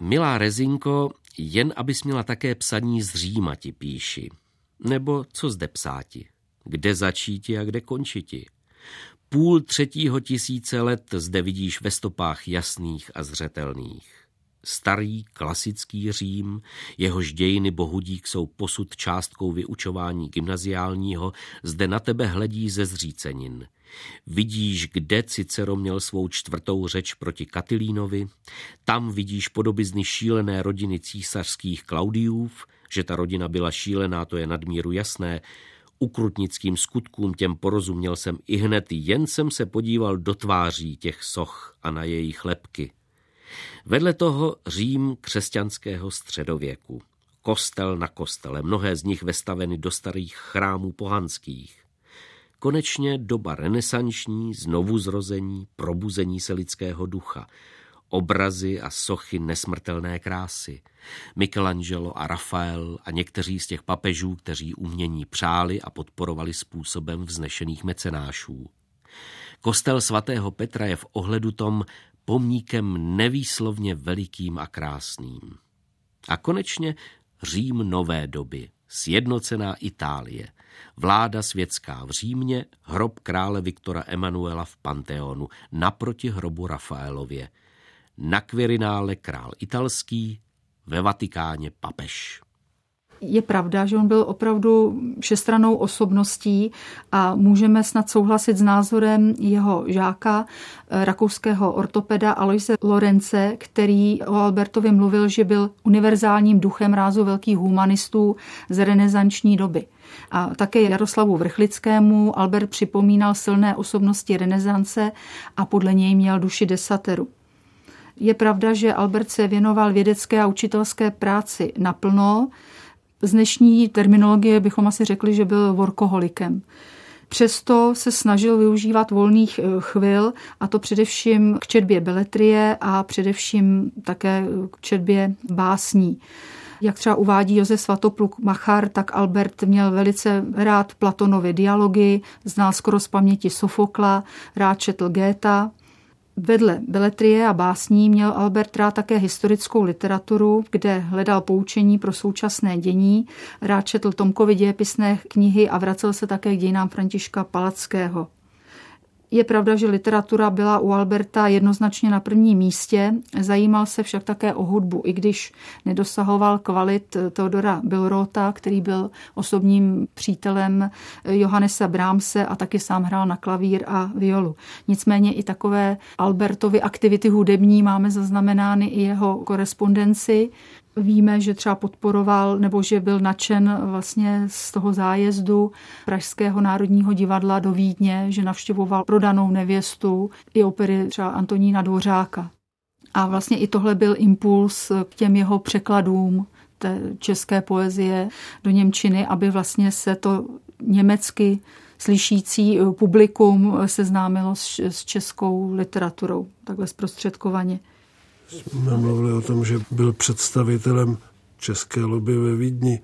Milá Rezinko, jen abys měla také psaní z Říma ti píši. Nebo co zde psáti? Kde začíti a kde končiti? Půl třetího tisíce let zde vidíš ve stopách jasných a zřetelných. Starý klasický Řím, jehož dějiny bohudík jsou posud částkou vyučování gymnaziálního, zde na tebe hledí ze zřícenin. Vidíš, kde Cicero měl svou čtvrtou řeč proti Katilínovi, tam vidíš podobizny šílené rodiny císařských Klaudiův, že ta rodina byla šílená, to je nadmíru jasné, ukrutnickým skutkům těm porozuměl jsem i hned, jen jsem se podíval do tváří těch soch a na jejich lepky. Vedle toho Řím křesťanského středověku. Kostel na kostele, mnohé z nich vestaveny do starých chrámů pohanských. konečně doba renesanční, znovuzrození, probuzení se lidského ducha, obrazy a sochy nesmrtelné krásy. Michelangelo a Rafael a někteří z těch papežů, kteří umění přáli a podporovali způsobem vznešených mecenášů. Kostel svatého Petra je v ohledu tom pomníkem nevýslovně velikým a krásným. A konečně Řím nové doby, sjednocená Itálie, vláda světská v Římě, hrob krále Viktora Emanuela v Panteonu, naproti hrobu Rafaelově, na Quirinále král italský, ve Vatikáně papež je pravda, že on byl opravdu všestranou osobností a můžeme snad souhlasit s názorem jeho žáka, eh, rakouského ortopeda Aloise Lorence, který o Albertovi mluvil, že byl univerzálním duchem rázu velkých humanistů z renesanční doby. A také Jaroslavu Vrchlickému Albert připomínal silné osobnosti renesance a podle něj měl duši desateru. Je pravda, že Albert se věnoval vědecké a učitelské práci naplno, z dnešní terminologie bychom asi řekli, že byl workoholikem. Přesto se snažil využívat volných eh, chvil, a to především k četbě beletrie a především také k četbě básní. Jak třeba uvádí Josef Svatopluk Machar, tak Albert měl velice rád Platonovy dialogy, znal skoro z paměti Sofokla, rád četl Géta Vedle beletrie a básní měl Albert rád také historickou literaturu, kde hledal poučení pro současné dění, rád četl Tomkovy dějepisné knihy a vracel se také k dějinám Františka Palackého. Je pravda, že literatura byla u Alberta jednoznačně na prvním místě, zajímal se však také o hudbu, i když nedosahoval kvalit Teodora Bilrota, který byl osobním přítelem Johannesa Brahmse a taky sám hrál na klavír a violu. Nicméně i takové Albertovy aktivity hudební máme zaznamenány i jeho korespondenci. Víme, že třeba podporoval nebo že byl nadšen vlastně z toho zájezdu Pražského národního divadla do Vídně, že navštěvoval prodanou nevěstu i opery třeba Antonína Dvořáka. A vlastně i tohle byl impuls k těm jeho překladům té české poezie do Němčiny, aby vlastně se to německy slyšící publikum seznámilo s českou literaturou, takhle zprostředkovaně jsme mluvili o tom, že byl představitelem české lobby ve Vídni.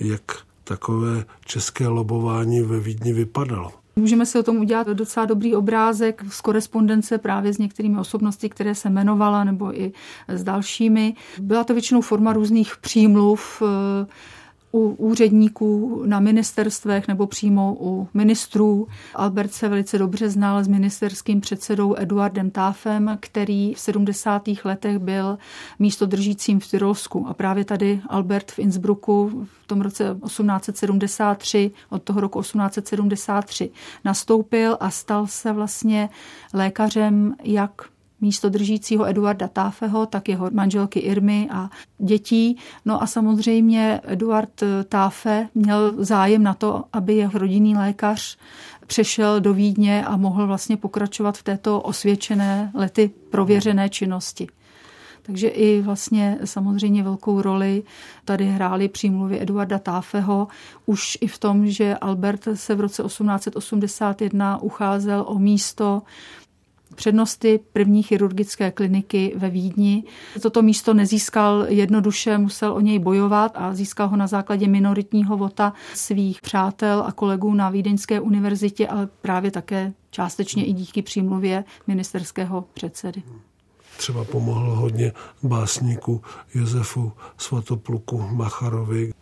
Jak takové české lobování ve Vídni vypadalo? Můžeme si o tom udělat docela dobrý obrázek z korespondence právě s některými osobnosti, které se jmenovala, nebo i s dalšími. Byla to většinou forma různých přímluv, u úředníků na ministerstvech nebo přímo u ministrů. Albert se velice dobře znal s ministerským předsedou Eduardem Táfem, který v 70. letech byl místo držícím v Tyrolsku. A právě tady Albert v Innsbrucku v tom roce 1873, od toho roku 1873, nastoupil a stal se vlastně lékařem jak místo držícího Eduarda Táfeho, tak jeho manželky Irmy a dětí. No a samozřejmě Eduard Táfe měl zájem na to, aby jeho rodinný lékař přešel do Vídně a mohl vlastně pokračovat v této osvědčené lety prověřené činnosti. Takže i vlastně samozřejmě velkou roli tady hrály přímluvy Eduarda Táfeho, už i v tom, že Albert se v roce 1881 ucházel o místo přednosty první chirurgické kliniky ve Vídni. Toto místo nezískal jednoduše, musel o něj bojovat a získal ho na základě minoritního vota svých přátel a kolegů na Vídeňské univerzitě, ale právě také částečně i díky přímluvě ministerského předsedy. Třeba pomohl hodně básníku Josefu Svatopluku Macharovi.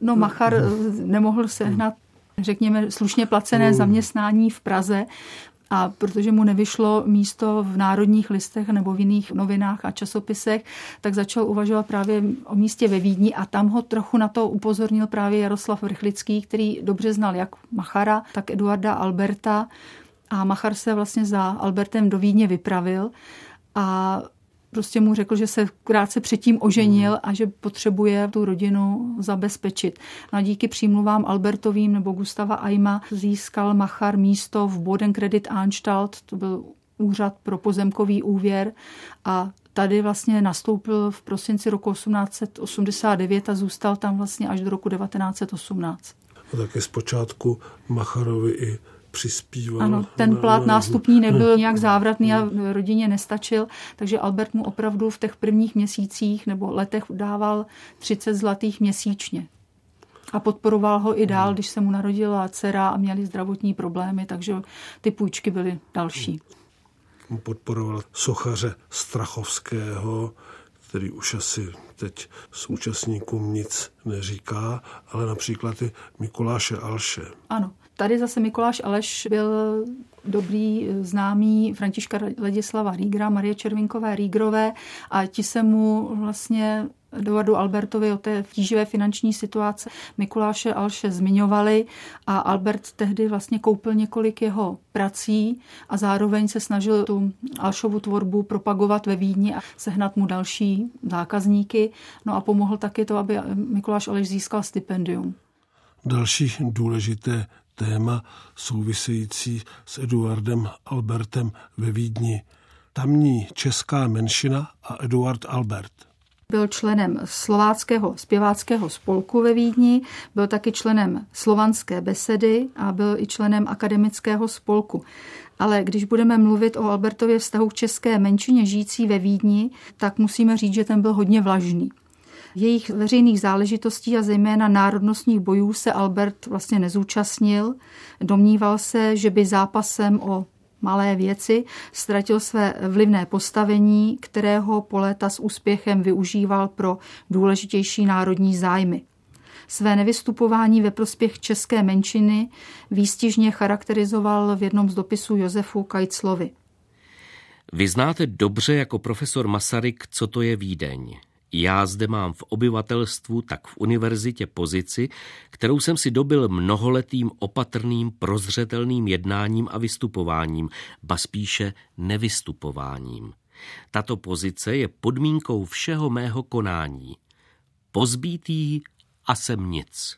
No Machar nemohl sehnat řekněme, slušně placené hmm. zaměstnání v Praze, a protože mu nevyšlo místo v národních listech nebo v jiných novinách a časopisech, tak začal uvažovat právě o místě ve Vídni a tam ho trochu na to upozornil právě Jaroslav Vrchlický, který dobře znal jak Machara, tak Eduarda Alberta. A Machar se vlastně za Albertem do Vídně vypravil. A prostě mu řekl, že se krátce předtím oženil a že potřebuje tu rodinu zabezpečit. No a díky přímluvám Albertovým nebo Gustava Aima získal Machar místo v Bodenkredit Anstalt, to byl úřad pro pozemkový úvěr a tady vlastně nastoupil v prosinci roku 1889 a zůstal tam vlastně až do roku 1918. A taky zpočátku Macharovi i přispíval. Ano, ten plát nástupní nebyl nějak závratný a rodině nestačil, takže Albert mu opravdu v těch prvních měsících nebo letech dával 30 zlatých měsíčně. A podporoval ho i dál, když se mu narodila dcera a měli zdravotní problémy, takže ty půjčky byly další. Podporoval sochaře Strachovského, který už asi teď současníkům nic neříká, ale například i Mikuláše Alše. Ano, tady zase Mikuláš Aleš byl dobrý známý Františka Ledislava Rígra, Marie Červinkové Rígrové a ti se mu vlastně Eduardu Albertovi o té tíživé finanční situace Mikuláše Alše zmiňovali a Albert tehdy vlastně koupil několik jeho prací a zároveň se snažil tu Alšovu tvorbu propagovat ve Vídni a sehnat mu další zákazníky. No a pomohl taky to, aby Mikuláš Aleš získal stipendium. Další důležité téma související s Eduardem Albertem ve Vídni. Tamní česká menšina a Eduard Albert – byl členem slováckého zpěváckého spolku ve Vídni, byl taky členem slovanské besedy a byl i členem akademického spolku. Ale když budeme mluvit o Albertově vztahu k české menšině žijící ve Vídni, tak musíme říct, že ten byl hodně vlažný. Jejich veřejných záležitostí a zejména národnostních bojů se Albert vlastně nezúčastnil. Domníval se, že by zápasem o malé věci, ztratil své vlivné postavení, kterého po léta s úspěchem využíval pro důležitější národní zájmy. Své nevystupování ve prospěch české menšiny výstižně charakterizoval v jednom z dopisů Josefu Kajclovi. Vy znáte dobře jako profesor Masaryk, co to je Vídeň. Já zde mám v obyvatelstvu, tak v univerzitě pozici, kterou jsem si dobil mnoholetým opatrným, prozřetelným jednáním a vystupováním, ba spíše nevystupováním. Tato pozice je podmínkou všeho mého konání. Pozbítý a jsem nic.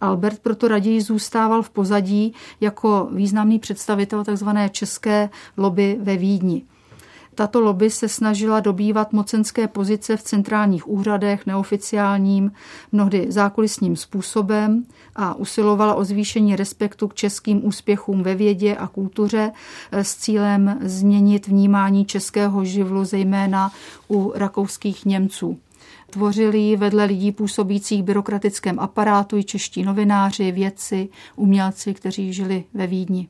Albert proto raději zůstával v pozadí jako významný představitel tzv. české lobby ve Vídni. Tato lobby se snažila dobývat mocenské pozice v centrálních úřadech neoficiálním, mnohdy zákulisním způsobem a usilovala o zvýšení respektu k českým úspěchům ve vědě a kultuře s cílem změnit vnímání českého živlu, zejména u rakouských Němců. Tvořili vedle lidí působících v byrokratickém aparátu i čeští novináři, vědci, umělci, kteří žili ve Vídni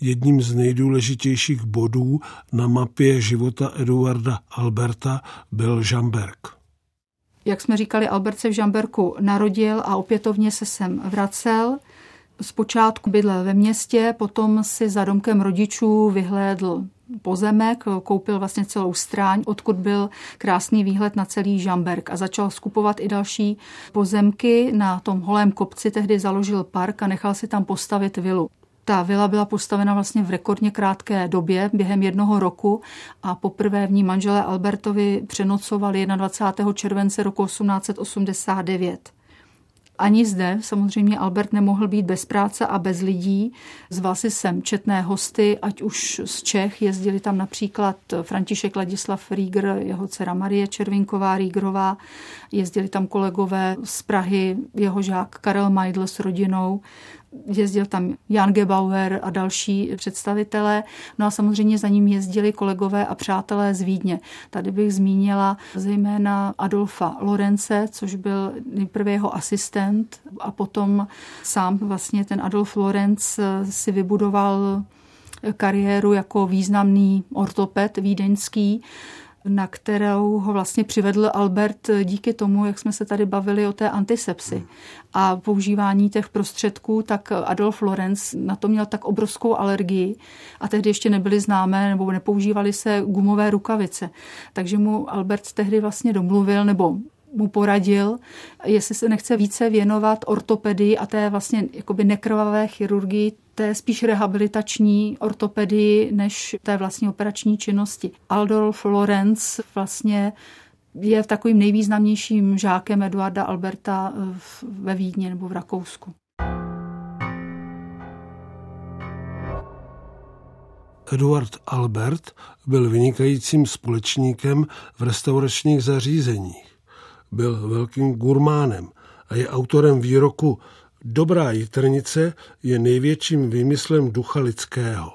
jedním z nejdůležitějších bodů na mapě života Eduarda Alberta byl Žamberg. Jak jsme říkali, Albert se v Žamberku narodil a opětovně se sem vracel. Zpočátku bydlel ve městě, potom si za domkem rodičů vyhlédl pozemek, koupil vlastně celou stráň, odkud byl krásný výhled na celý Žamberg a začal skupovat i další pozemky. Na tom holém kopci tehdy založil park a nechal si tam postavit vilu. Ta vila byla postavena vlastně v rekordně krátké době, během jednoho roku a poprvé v ní manželé Albertovi přenocovali 21. července roku 1889. Ani zde samozřejmě Albert nemohl být bez práce a bez lidí. Zval si sem četné hosty, ať už z Čech, jezdili tam například František Ladislav Rígr, jeho dcera Marie Červinková Rígrová, jezdili tam kolegové z Prahy, jeho žák Karel Majdl s rodinou, jezdil tam Jan Gebauer a další představitelé. No a samozřejmě za ním jezdili kolegové a přátelé z Vídně. Tady bych zmínila zejména Adolfa Lorence, což byl nejprve jeho asistent a potom sám vlastně ten Adolf Lorenz si vybudoval kariéru jako významný ortoped vídeňský na kterou ho vlastně přivedl Albert díky tomu, jak jsme se tady bavili o té antisepsi a používání těch prostředků, tak Adolf Lorenz na to měl tak obrovskou alergii a tehdy ještě nebyly známé nebo nepoužívaly se gumové rukavice. Takže mu Albert tehdy vlastně domluvil nebo mu poradil, jestli se nechce více věnovat ortopedii a té vlastně jakoby nekrvavé chirurgii, té spíš rehabilitační ortopedii než té vlastní operační činnosti. Aldolf Lorenz vlastně je takovým nejvýznamnějším žákem Eduarda Alberta ve Vídni nebo v Rakousku. Eduard Albert byl vynikajícím společníkem v restauračních zařízeních. Byl velkým gurmánem a je autorem výroku Dobrá jitrnice je největším výmyslem ducha lidského.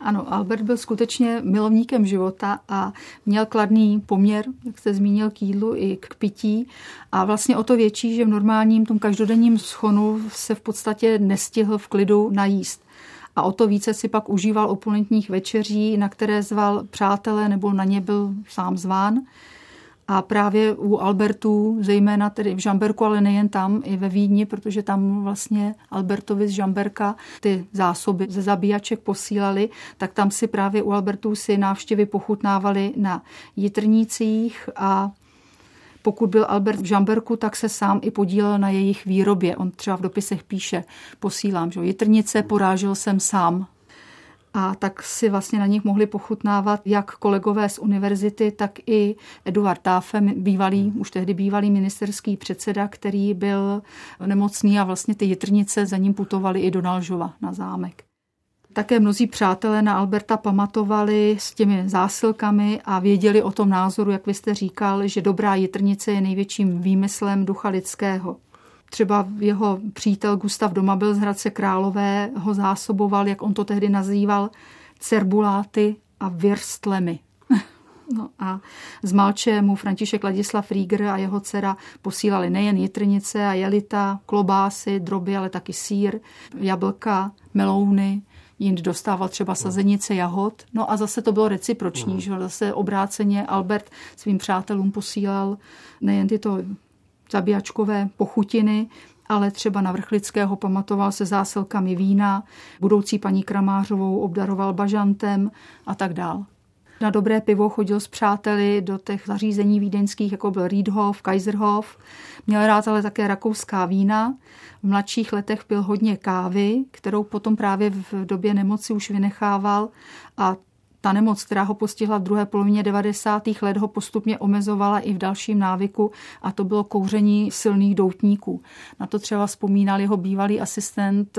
Ano, Albert byl skutečně milovníkem života a měl kladný poměr, jak jste zmínil, k jídlu i k pití. A vlastně o to větší, že v normálním tom každodenním schonu se v podstatě nestihl v klidu najíst. A o to více si pak užíval opulentních večeří, na které zval přátele nebo na ně byl sám zván. A právě u Albertů, zejména tedy v Žamberku, ale nejen tam, i ve Vídni, protože tam vlastně Albertovi z Žamberka ty zásoby ze zabíjaček posílali, tak tam si právě u Albertů si návštěvy pochutnávali na jitrnících a pokud byl Albert v Žamberku, tak se sám i podílel na jejich výrobě. On třeba v dopisech píše, posílám, že jitrnice porážel jsem sám, a tak si vlastně na nich mohli pochutnávat jak kolegové z univerzity, tak i Eduard Táfe, bývalý, už tehdy bývalý ministerský předseda, který byl nemocný a vlastně ty jitrnice za ním putovali i do Nalžova na zámek. Také mnozí přátelé na Alberta pamatovali s těmi zásilkami a věděli o tom názoru, jak vy jste říkal, že dobrá jitrnice je největším výmyslem ducha lidského. Třeba jeho přítel Gustav Domabil z Hradce Králové ho zásoboval, jak on to tehdy nazýval, cerbuláty a virstlemi. No a z Malče mu František Ladislav Rieger a jeho dcera posílali nejen jitrnice a jelita, klobásy, droby, ale taky sír, jablka, melouny, jind dostával třeba sazenice jahod. No a zase to bylo reciproční, že zase obráceně Albert svým přátelům posílal nejen tyto zabíjačkové pochutiny, ale třeba na Vrchlického pamatoval se zásilkami vína, budoucí paní Kramářovou obdaroval bažantem a tak dál. Na dobré pivo chodil s přáteli do těch zařízení vídeňských, jako byl Riedhof, Kaiserhof. Měl rád ale také rakouská vína. V mladších letech pil hodně kávy, kterou potom právě v době nemoci už vynechával a ta nemoc, která ho postihla v druhé polovině 90. let, ho postupně omezovala i v dalším návyku a to bylo kouření silných doutníků. Na to třeba vzpomínal jeho bývalý asistent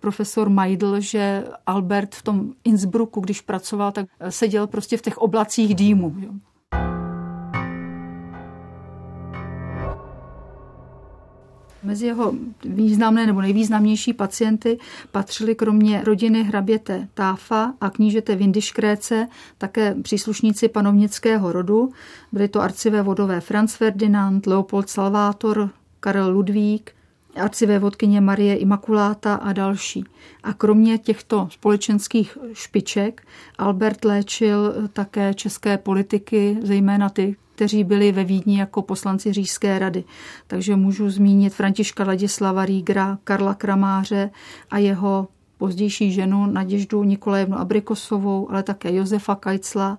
profesor Meidl, že Albert v tom Innsbrucku, když pracoval, tak seděl prostě v těch oblacích dýmu. Mezi jeho významné nebo nejvýznamnější pacienty patřili kromě rodiny hraběte Táfa a knížete Vindyškréce také příslušníci panovnického rodu. Byli to arcivé vodové Franz Ferdinand, Leopold Salvator, Karel Ludvík, arcivé vodkyně Marie Imakuláta a další. A kromě těchto společenských špiček Albert léčil také české politiky, zejména ty, kteří byli ve Vídni jako poslanci Říšské rady. Takže můžu zmínit Františka Ladislava Rígra, Karla Kramáře a jeho pozdější ženu Naděždu Nikolajevnu Abrikosovou, ale také Josefa Kajcla,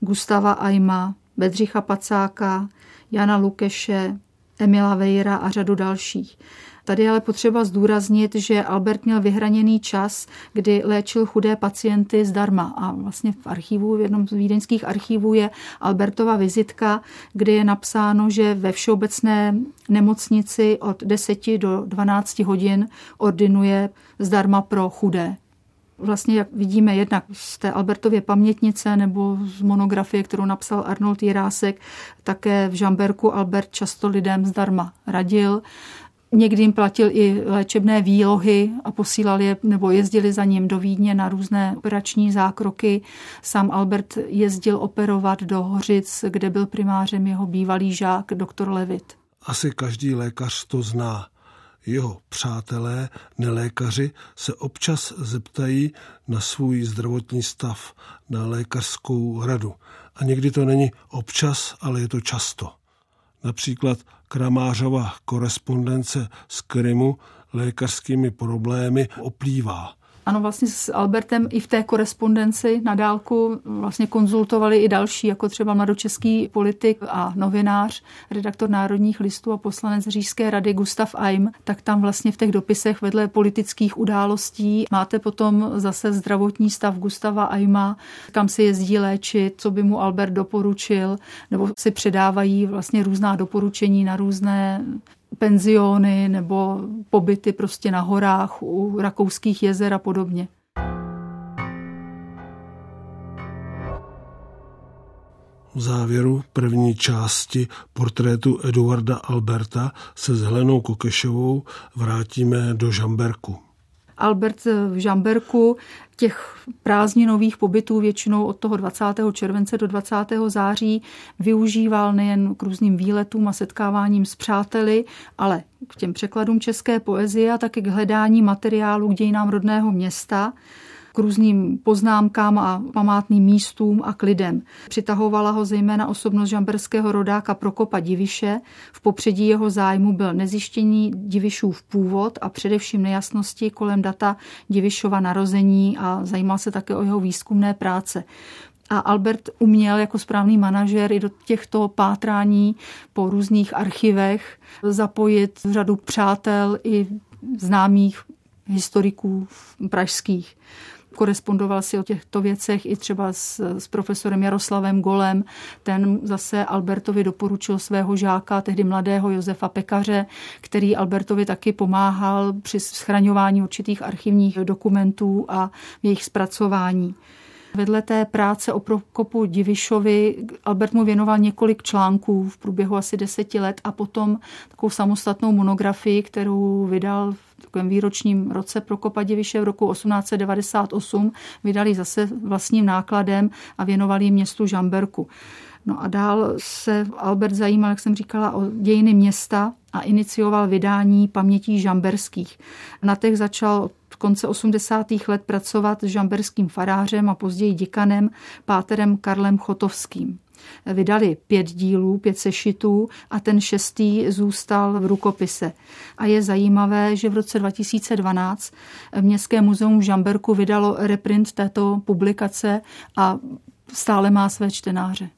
Gustava Ajma, Bedřicha Pacáka, Jana Lukeše, Emila Vejra a řadu dalších. Tady ale potřeba zdůraznit, že Albert měl vyhraněný čas, kdy léčil chudé pacienty zdarma. A vlastně v archivu, v jednom z vídeňských archivů je Albertova vizitka, kde je napsáno, že ve všeobecné nemocnici od 10 do 12 hodin ordinuje zdarma pro chudé vlastně, jak vidíme jednak z té Albertově pamětnice nebo z monografie, kterou napsal Arnold Jirásek, také v Žamberku Albert často lidem zdarma radil. Někdy jim platil i léčebné výlohy a posílali je nebo jezdili za ním do Vídně na různé operační zákroky. Sám Albert jezdil operovat do Hořic, kde byl primářem jeho bývalý žák, doktor Levit. Asi každý lékař to zná. Jeho přátelé, nelékaři, se občas zeptají na svůj zdravotní stav, na lékařskou radu. A někdy to není občas, ale je to často. Například Kramářova korespondence z Krymu lékařskými problémy oplývá. Ano, vlastně s Albertem i v té korespondenci na dálku vlastně konzultovali i další, jako třeba mladočeský politik a novinář, redaktor Národních listů a poslanec Říšské rady Gustav Aim, tak tam vlastně v těch dopisech vedle politických událostí máte potom zase zdravotní stav Gustava Aima, kam se jezdí léčit, co by mu Albert doporučil, nebo si předávají vlastně různá doporučení na různé penziony nebo pobyty prostě na horách u rakouských jezer a podobně. V závěru první části portrétu Eduarda Alberta se s Helenou Kokešovou vrátíme do Žamberku. Albert v Žamberku těch prázdninových pobytů většinou od toho 20. července do 20. září využíval nejen k různým výletům a setkáváním s přáteli, ale k těm překladům české poezie a taky k hledání materiálu k dějinám rodného města k různým poznámkám a památným místům a k lidem. Přitahovala ho zejména osobnost žamberského rodáka Prokopa Diviše. V popředí jeho zájmu byl nezjištění Divišův původ a především nejasnosti kolem data Divišova narození a zajímal se také o jeho výzkumné práce. A Albert uměl jako správný manažer i do těchto pátrání po různých archivech zapojit řadu přátel i známých historiků pražských korespondoval si o těchto věcech i třeba s, s profesorem Jaroslavem Golem. Ten zase Albertovi doporučil svého žáka, tehdy mladého Josefa Pekaře, který Albertovi taky pomáhal při schraňování určitých archivních dokumentů a jejich zpracování. Vedle té práce o Prokopu Divišovi Albert mu věnoval několik článků v průběhu asi deseti let a potom takovou samostatnou monografii, kterou vydal v takovém výročním roce Prokopa Diviše v roku 1898. Vydali zase vlastním nákladem a věnovali městu Žamberku. No a dál se Albert zajímal, jak jsem říkala, o dějiny města a inicioval vydání pamětí žamberských. Na těch začal konce 80. let pracovat s žamberským farářem a později děkanem Páterem Karlem Chotovským. Vydali pět dílů, pět sešitů a ten šestý zůstal v rukopise. A je zajímavé, že v roce 2012 Městské muzeum v Žamberku vydalo reprint této publikace a stále má své čtenáře.